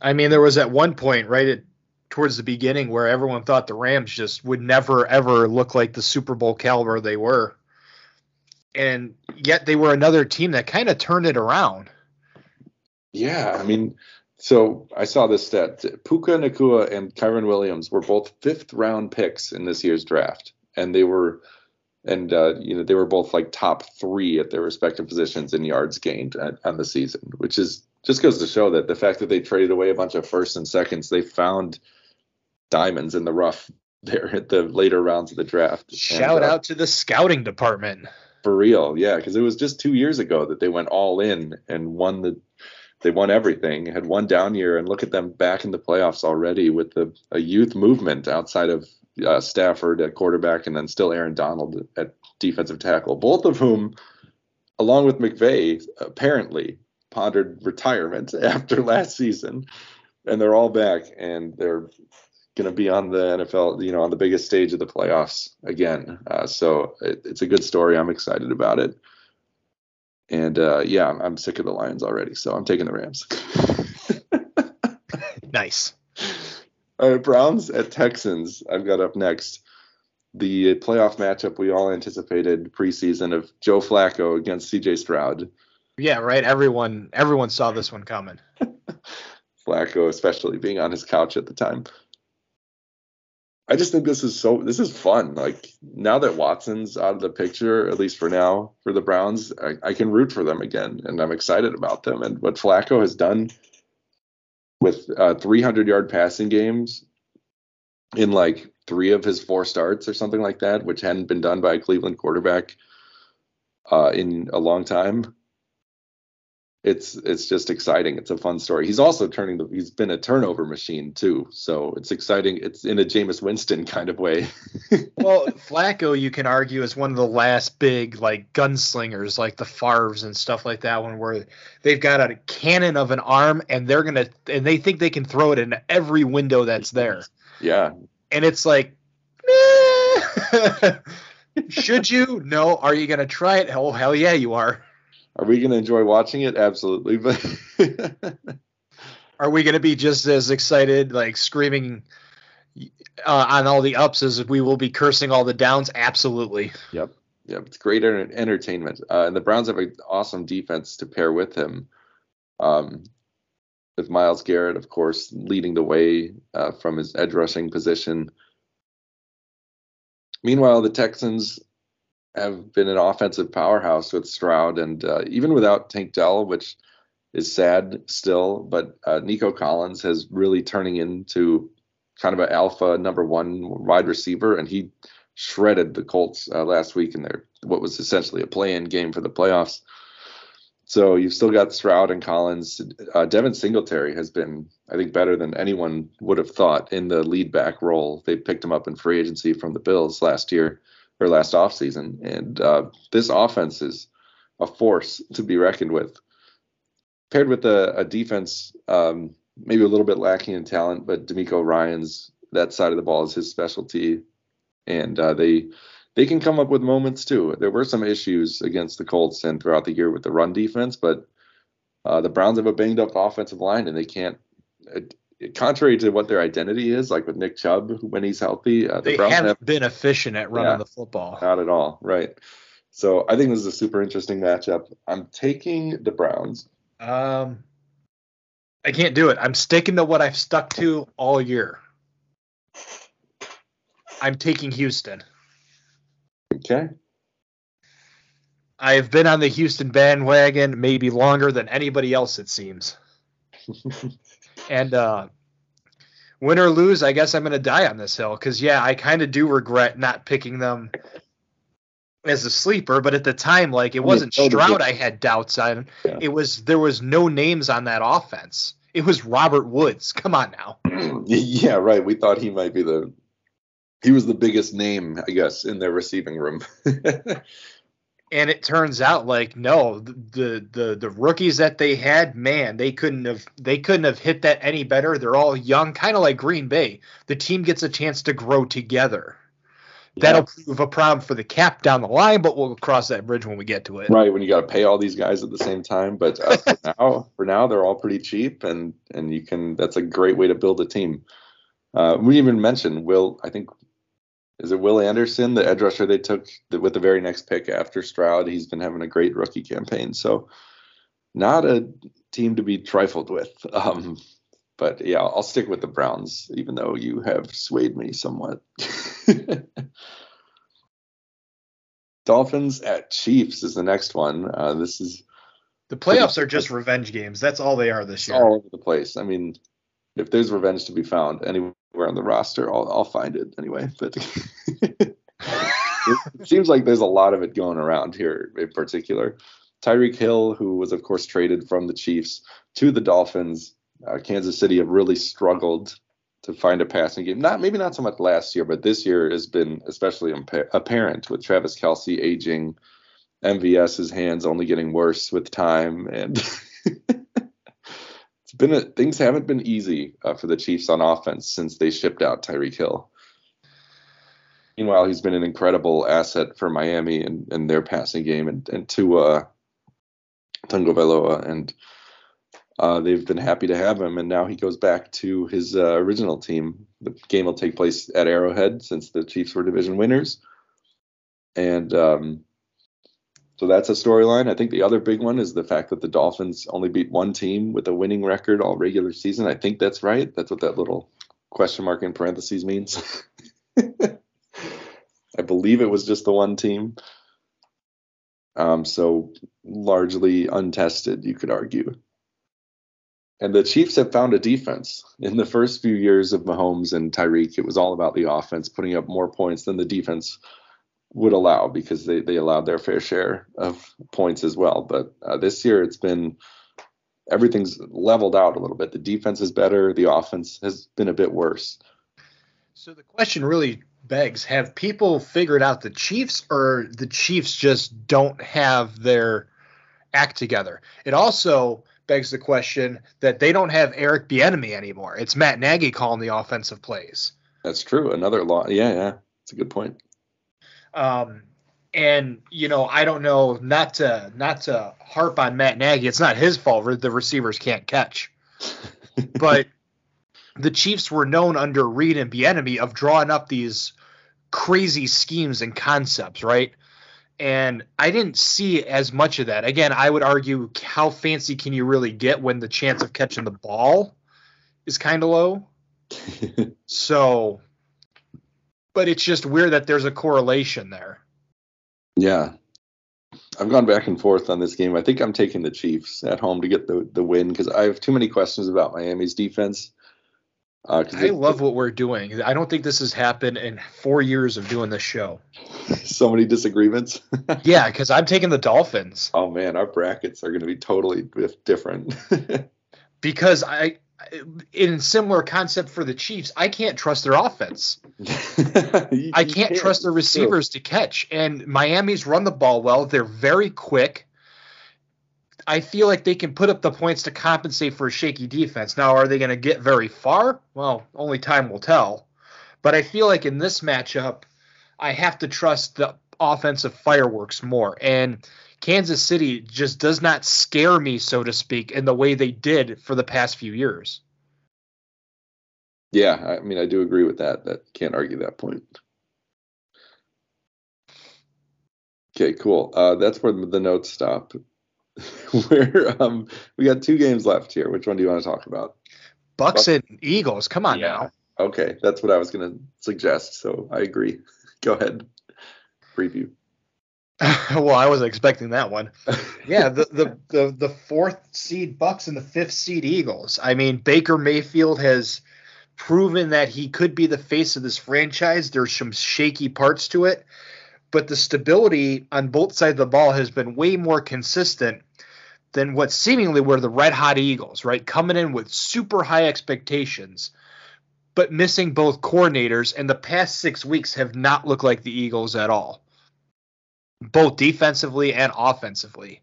I mean, there was at one point right at towards the beginning where everyone thought the Rams just would never ever look like the Super Bowl caliber they were and yet they were another team that kind of turned it around. Yeah, I mean, so I saw this stat: Puka Nacua and Kyren Williams were both fifth round picks in this year's draft, and they were, and uh, you know, they were both like top three at their respective positions in yards gained on the season, which is just goes to show that the fact that they traded away a bunch of firsts and seconds, they found diamonds in the rough <laughs> there at the later rounds of the draft. Shout and, uh, out to the scouting department. For real, yeah, because it was just two years ago that they went all in and won the. They won everything, had one down year, and look at them back in the playoffs already with the a youth movement outside of uh, Stafford at quarterback, and then still Aaron Donald at defensive tackle. Both of whom, along with McVay, apparently pondered retirement <laughs> after last season, and they're all back and they're going to be on the NFL, you know, on the biggest stage of the playoffs again. Uh, so it, it's a good story. I'm excited about it. And uh, yeah, I'm, I'm, sick of the Lions already, so I'm taking the Rams. <laughs> nice. All right, Browns at Texans. I've got up next the playoff matchup we all anticipated preseason of Joe Flacco against C.J. Stroud. Yeah, right. Everyone, everyone saw this one coming. <laughs> Flacco, especially being on his couch at the time. I just think this is so this is fun. Like now that Watson's out of the picture, at least for now, for the Browns, I, I can root for them again, and I'm excited about them. And what Flacco has done with uh, 300 yard passing games in like three of his four starts or something like that, which hadn't been done by a Cleveland quarterback uh, in a long time it's it's just exciting. It's a fun story. He's also turning the he's been a turnover machine too. So it's exciting. It's in a Jameis Winston <laughs> kind of way. well, Flacco, you can argue, is one of the last big like gunslingers, like the Favres and stuff like that one, where they've got a cannon of an arm and they're gonna and they think they can throw it in every window that's there. Yeah. And it's like, <laughs> should you? No. Are you gonna try it? Oh hell yeah, you are. Are we going to enjoy watching it? Absolutely. But <laughs> are we going to be just as excited, like screaming uh, on all the ups as we will be cursing all the downs? Absolutely. Yep. Yep. It's great entertainment. Uh, and the Browns have an awesome defense to pair with him. Um, with Myles Garrett, of course, leading the way uh, from his edge rushing position. Meanwhile, the Texans have been an offensive powerhouse with Stroud, and uh, even without Tank Dell, which is sad still, but uh, Nico Collins has really turning into kind of an alpha number one wide receiver, and he shredded the Colts uh, last week in their what was essentially a play-in game for the playoffs. So you've still got Stroud and Collins. Uh, Devin Singletary has been, I think, better than anyone would have thought in the lead back role. They picked him up in free agency from the Bills last year or last offseason. And uh, this offense is a force to be reckoned with. Paired with a, a defense, um, maybe a little bit lacking in talent, but DeMeco Ryans that side of the ball is his specialty, and uh, they they can come up with moments too. There were some issues against the Colts and throughout the year with the run defense, but uh, the Browns have a banged up offensive line, and they can't. Contrary to what their identity is, like with Nick Chubb when he's healthy, uh, the they Browns haven't have been efficient at running Yeah. the football. not at all. Right. So I think this is a super interesting matchup. I'm taking the Browns. Um, I can't do it. I'm sticking to what I've stuck to all year. I'm taking Houston. Okay. I have been on the Houston bandwagon maybe longer than anybody else, it seems. <laughs> and uh, win or lose, I guess I'm going to die on this hill because, yeah, I kind of do regret not picking them as a sleeper. But at the time, like, it wasn't Stroud. I had doubts on. Yeah. It was there was no names on that offense. It was Robert Woods. Come on now. <clears throat> yeah, right. We thought he might be the he was the biggest name, I guess, in their receiving room. <laughs> and it turns out like no the the the rookies that they had man they couldn't have they couldn't have hit that any better they're all young kind of like green bay the team gets a chance to grow together that'll prove a problem for the cap down the line but we'll cross that bridge when we get to it right when you got to pay all these guys at the same time. But uh, for <laughs> now, for now, they're all pretty cheap, and and you can. That's a great way to build a team. Uh, we even mentioned Will. I think is it Will Anderson, the edge rusher they took with the very next pick after Stroud. He's been having a great rookie campaign. So not a team to be trifled with. <laughs> Um, but yeah, I'll stick with the Browns, even though you have swayed me somewhat. <laughs> Dolphins at Chiefs is the next one. Uh, this is the playoffs are just revenge games that's all they are this year all over the place. I mean, if there's revenge to be found anywhere on the roster, I'll, I'll find it anyway. But <laughs> it seems like there's a lot of it going around here in particular. Tyreek Hill, who was of course traded from the Chiefs to the Dolphins, uh, Kansas City have really struggled to find a passing game. Not maybe not so much last year, but this year has been especially impa- apparent with Travis Kelce aging, MVS's hands only getting worse with time, and <laughs> it's been a, things haven't been easy uh, for the Chiefs on offense since they shipped out Tyreek Hill. Meanwhile, he's been an incredible asset for Miami and, and their passing game, and, and to uh, Tagovailoa, and uh, they've been happy to have him. And now he goes back to his uh, original team. The game will take place at Arrowhead since the Chiefs were division winners, and um, so that's a storyline. I think the other big one is the fact that the Dolphins only beat one team with a winning record all regular season. I think that's right. That's what that little question mark in parentheses means. <laughs> I believe it was just the one team. Um, so largely untested, you could argue. And the Chiefs have found a defense. In the first few years of Mahomes and Tyreek, it was all about the offense putting up more points than the defense would allow because they, they allowed their fair share of points as well. But uh, this year it's been everything's leveled out a little bit. The defense is better, the offense has been a bit worse. so the question really begs have people figured out the chiefs or the chiefs just don't have their act together it also begs the question that they don't have eric Bieniemy anymore it's matt nagy calling the offensive plays That's true. Another law. Yeah, yeah. It's a good point. Um, and you know, I don't know, not to not to harp on Matt Nagy, it's not his fault. The receivers can't catch, <laughs> but the Chiefs were known under Reid and Bieniemy of drawing up these crazy schemes and concepts, right? And I didn't see as much of that. Again, I would argue, how fancy can you really get when the chance of catching the ball is kind of low? <laughs> So, but it's just weird that there's a correlation there. Yeah. I've gone back and forth on this game. I think I'm taking the Chiefs at home to get the, the win because I have too many questions about Miami's defense. Uh, I they- love what we're doing. I don't think this has happened in four years of doing this show. <laughs> so many disagreements. <laughs> Yeah, because I'm taking the Dolphins oh man, our brackets are going to be totally different. <laughs> because I, in similar concept for the Chiefs, I can't trust their offense. <laughs> I can't trust their receivers to catch. And Miami's run the ball well. They're very quick. I feel like they can put up the points to compensate for a shaky defense. Now, are they going to get very far? Well, only time will tell. But I feel like in this matchup, I have to trust the offensive fireworks more. And Kansas City just does not scare me, so to speak, in the way they did for the past few years. Yeah, I mean, I do agree with that. That can't argue that point. Okay, cool. Uh, that's where the notes stop. <laughs> where um, we got two games left here. Which one do you want to talk about? Bucks and Eagles. Come on Yeah. now. Okay, that's what I was going to suggest. So I agree. <laughs> Go ahead. Preview. <laughs> well, I wasn't expecting that one. <laughs> Yeah, the, the the the fourth seed Bucks and the fifth seed Eagles. I mean, Baker Mayfield has proven that he could be the face of this franchise. There's some shaky parts to it, but the stability on both sides of the ball has been way more consistent than what seemingly were the red hot Eagles, right? Coming in with super high expectations, but missing both coordinators, and the past six weeks have not looked like the Eagles at all both defensively and offensively.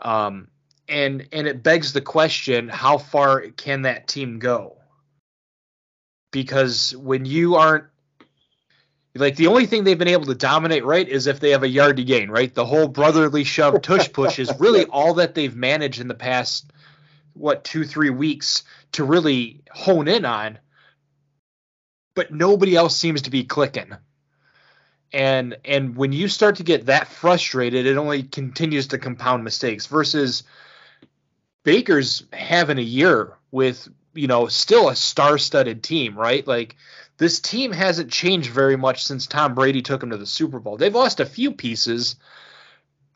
Um, and and it begs the question: How far can that team go? Because when you aren't like the only thing they've been able to dominate, right, is if they have a yard to gain, right? The whole brotherly shove tush push is really <laughs> all that they've managed in the past what two three weeks to really hone in on. But nobody else seems to be clicking and and when you start to get that frustrated it only continues to compound mistakes versus baker's having a year with you know still a star-studded team right? Like this team hasn't changed very much since tom brady took them to the super bowl. They've lost a few pieces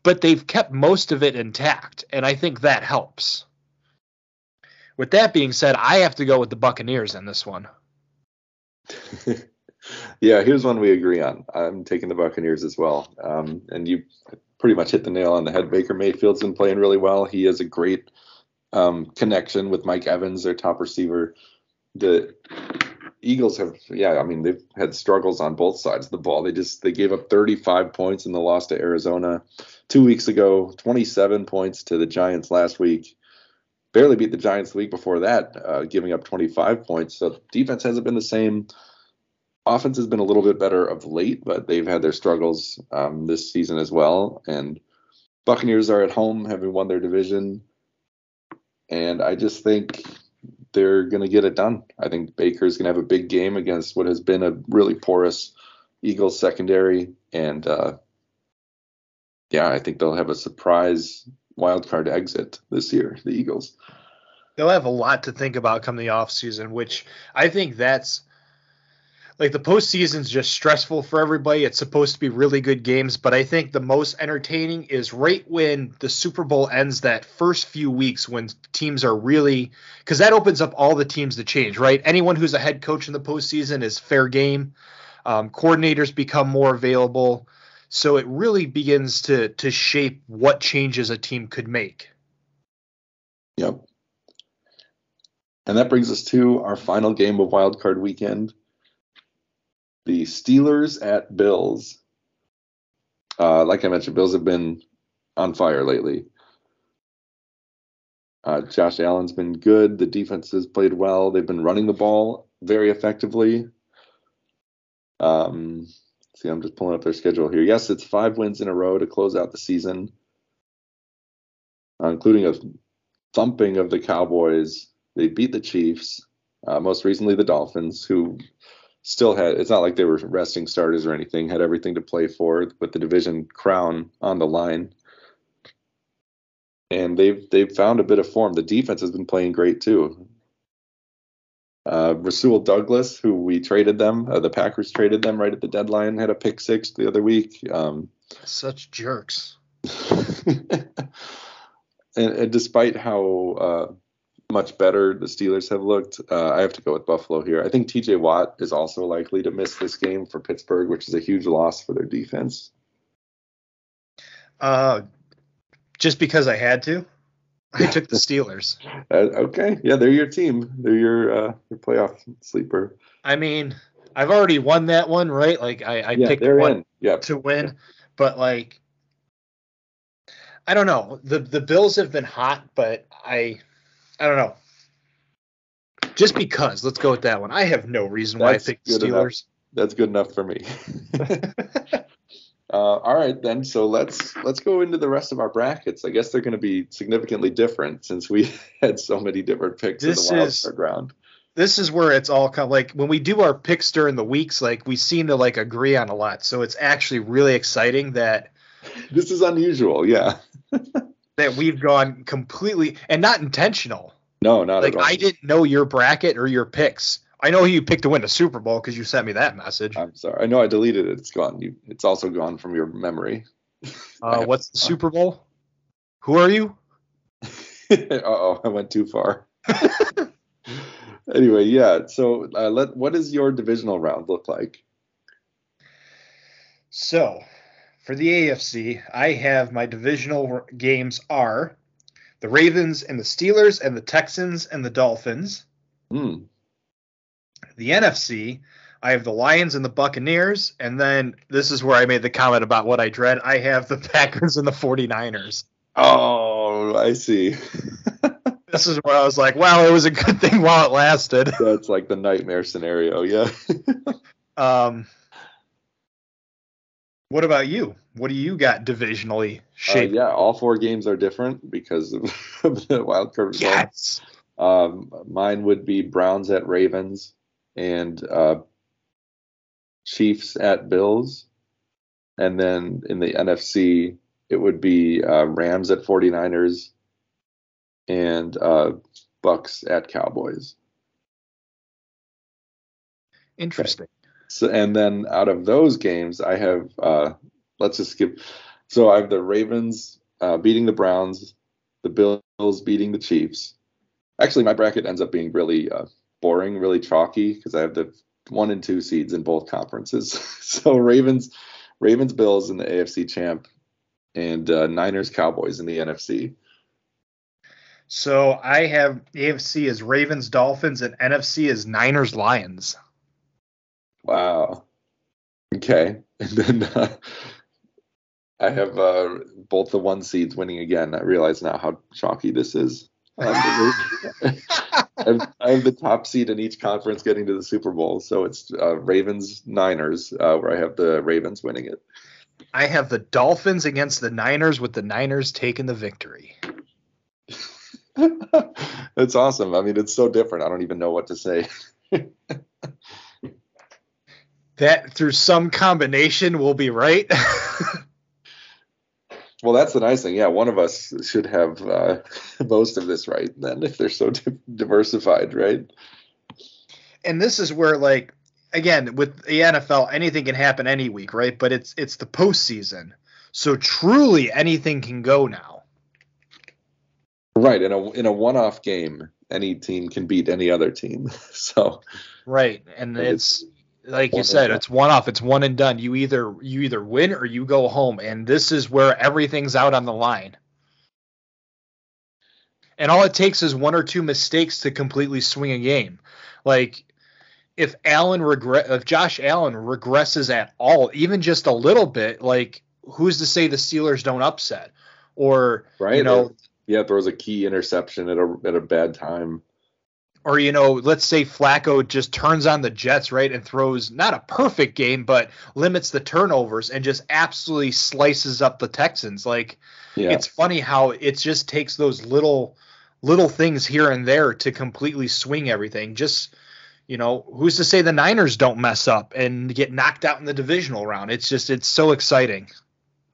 but they've kept most of it intact and i think that helps. With that being said i have to go with the buccaneers in this one <laughs> yeah, here's one we agree on. I'm taking the Buccaneers as well. Um, and you pretty much hit the nail on the head. Baker Mayfield's been playing really well. He has a great um, connection with Mike Evans, their top receiver. The Eagles have, yeah, I mean, they've had struggles on both sides of the ball. They just they gave up 35 points in the loss to Arizona two weeks ago, 27 points to the Giants last week. Barely beat the Giants the week before that, uh, giving up 25 points. So defense hasn't been the same offense has been a little bit better of late, but they've had their struggles um, this season as well. And Buccaneers are at home, having won their division, and I just think they're going to get it done. I think Baker's going to have a big game against what has been a really porous Eagles secondary, and uh, yeah, I think they'll have a surprise wild card exit this year. The Eagles. they'll have a lot to think about come the offseason, which I think that's like the postseason's just stressful for everybody. It's supposed to be really good games, but I think the most entertaining is right when the Super Bowl ends that first few weeks when teams are really because that opens up all the teams to change, right? Anyone who's a head coach in the postseason is fair game. Um, coordinators become more available. So it really begins to to shape what changes a team could make. Yep. And that brings us to our final game of Wild Card Weekend. The Steelers at Bills. Uh, like I mentioned, Bills have been on fire lately. Uh, Josh Allen's been good. The defense has played well. They've been running the ball very effectively. Um, see, I'm just pulling up their schedule here. Yes, it's five wins in a row to close out the season, uh, including a thumping of the Cowboys. They beat the Chiefs, uh, most recently the Dolphins, who still had. It's not like they were resting starters or anything. Had everything to play for with the division crown on the line. And they've they've found a bit of form. The defense has been playing great too. Uh, Rasul Douglas, who we traded them, uh, the Packers traded them right at the deadline, had a pick six the other week. Um, Such jerks. <laughs> and, and despite how uh, much better the Steelers have looked, uh, I have to go with Buffalo here. I think TJ Watt is also likely to miss this game for Pittsburgh, which is a huge loss for their defense. Uh, just because I had to, I took the <laughs> Steelers. Uh, okay, yeah, they're your team. They're your uh, your playoff sleeper. I mean, I've already won that one, right? Like I, I yeah, picked one in. Yeah, to win, but like I don't know. The the Bills have been hot, but I I don't know. Just because, let's go with that one. I have no reason why I picked the good enough. Steelers. That's good enough for me. <laughs> uh, all right then. So let's let's go into the rest of our brackets. I guess they're going to be significantly different since we <laughs> had so many different picks This in the wild is- card round. this is where it's all kind of like when we do our picks during the weeks, like we seem to like agree on a lot. So it's actually really exciting that <laughs> This is unusual. Yeah. That we've gone completely and not intentional. No, not Like at all. I didn't know your bracket or your picks. I know you picked to win the Super Bowl because you sent me that message. I'm sorry. I know I deleted it. It's gone. You, it's also gone from your memory. Uh, what's the Super Bowl? Who are you? <laughs> uh oh, I went too far. <laughs> anyway, yeah. So, uh, let what does your divisional round look like? So, for the AFC, I have my divisional games are the Ravens and the Steelers and the Texans and the Dolphins. Hmm. The NFC, I have the Lions and the Buccaneers. And then this is where I made the comment about what I dread. I have the <laughs> Packers and the 49ers. Oh, I see. <laughs> This is where I was like, wow, it was a good thing while it lasted. That's like the nightmare scenario. Yeah. <laughs> Um, what about you? What do you got divisionally Uh, shaped? yeah. All four games are different because <laughs> of the wild card results. yes. Um, mine would be Browns at Ravens and uh, Chiefs at Bills. And then in the NFC, it would be uh, Rams at 49ers and uh, Bucs at Cowboys. Interesting. So, and then out of those games, I have uh, let's just skip. So I have the Ravens uh, beating the Browns, the Bills beating the Chiefs. Actually, my bracket ends up being really uh, boring, really chalky because I have the one and two seeds in both conferences. <laughs> so Ravens, Ravens, Bills in the AFC champ, and uh, Niners, Cowboys in the NFC. So I have AFC as Ravens, Dolphins, and NFC as Niners, Lions. Wow. Okay. <laughs> And then uh, I have uh, both the one seeds winning again. I realize now how chalky this is. Um, I, have, I have the top seed in each conference getting to the Super Bowl. So it's uh, Ravens Niners, uh, where I have the Ravens winning it. I have the Dolphins against the Niners with the Niners taking the victory. <laughs> It's awesome. I mean, it's so different. I don't even know what to say. <laughs> That through some combination will be right. <laughs> Well, that's the nice thing. Yeah, one of us should have uh, <laughs> most of this right then if they're so <laughs> di- diversified, right? and this is where like again with the NFL anything can happen any week, right? But it's it's the postseason. So truly anything can go now. Right. In a in a one-off game, any team can beat any other team. So Right. And And it's like you said, it's one off. It's one and done. You either you either win or you go home. And this is where everything's out on the line. And all it takes is one or two mistakes to completely swing a game. Like if Allen regret if Josh Allen regresses at all, even just a little bit, like who's to say the Steelers don't upset? Or right. you know, yeah, throws a key interception at a at a bad time. Or you know, let's say Flacco just turns on the Jets, right, and throws not a perfect game, but limits the turnovers and just absolutely slices up the Texans. Like Yeah. it's funny how it just takes those little little things here and there to completely swing everything. Just you know, who's to say the Niners don't mess up and get knocked out in the divisional round? It's just it's so exciting.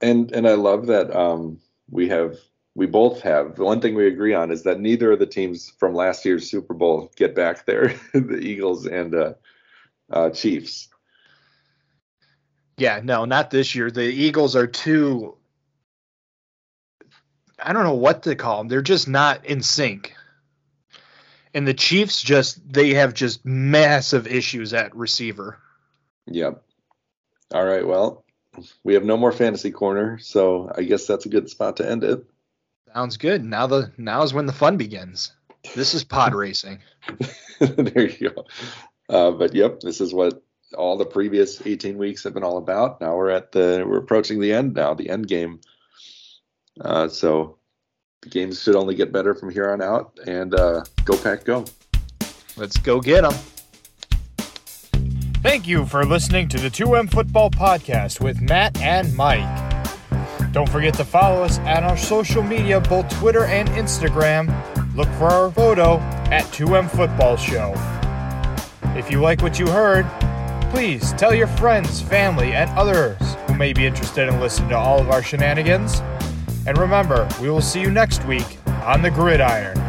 and and I love that um, we have we both have the one thing we agree on is that neither of the teams from last year's Super Bowl get back there, <laughs> the Eagles and uh, uh, Chiefs. Yeah, no, not this year. The Eagles are too. I don't know what to call them. They're just not in sync. And the Chiefs just they have just massive issues at receiver. Yep. All right. Well, we have no more fantasy corner, so I guess that's a good spot to end it. Sounds good. Now the now is when the fun begins. This is pod <laughs> racing. there you go. Uh, but yep, this is what all the previous 18 weeks have been all about. Now we're at the we're approaching the end now, the end game. Uh, so the games should only get better from here on out. And uh, go pack, go! Let's go get them. Thank you for listening to the 2M Football Podcast with Matt and Mike. Don't forget to follow us on our social media, both Twitter and Instagram. Look for our photo at 2M Football Show. If you like what you heard, please tell your friends, family, and others who may be interested in listening to all of our shenanigans. And remember, we will see you next week on the gridiron.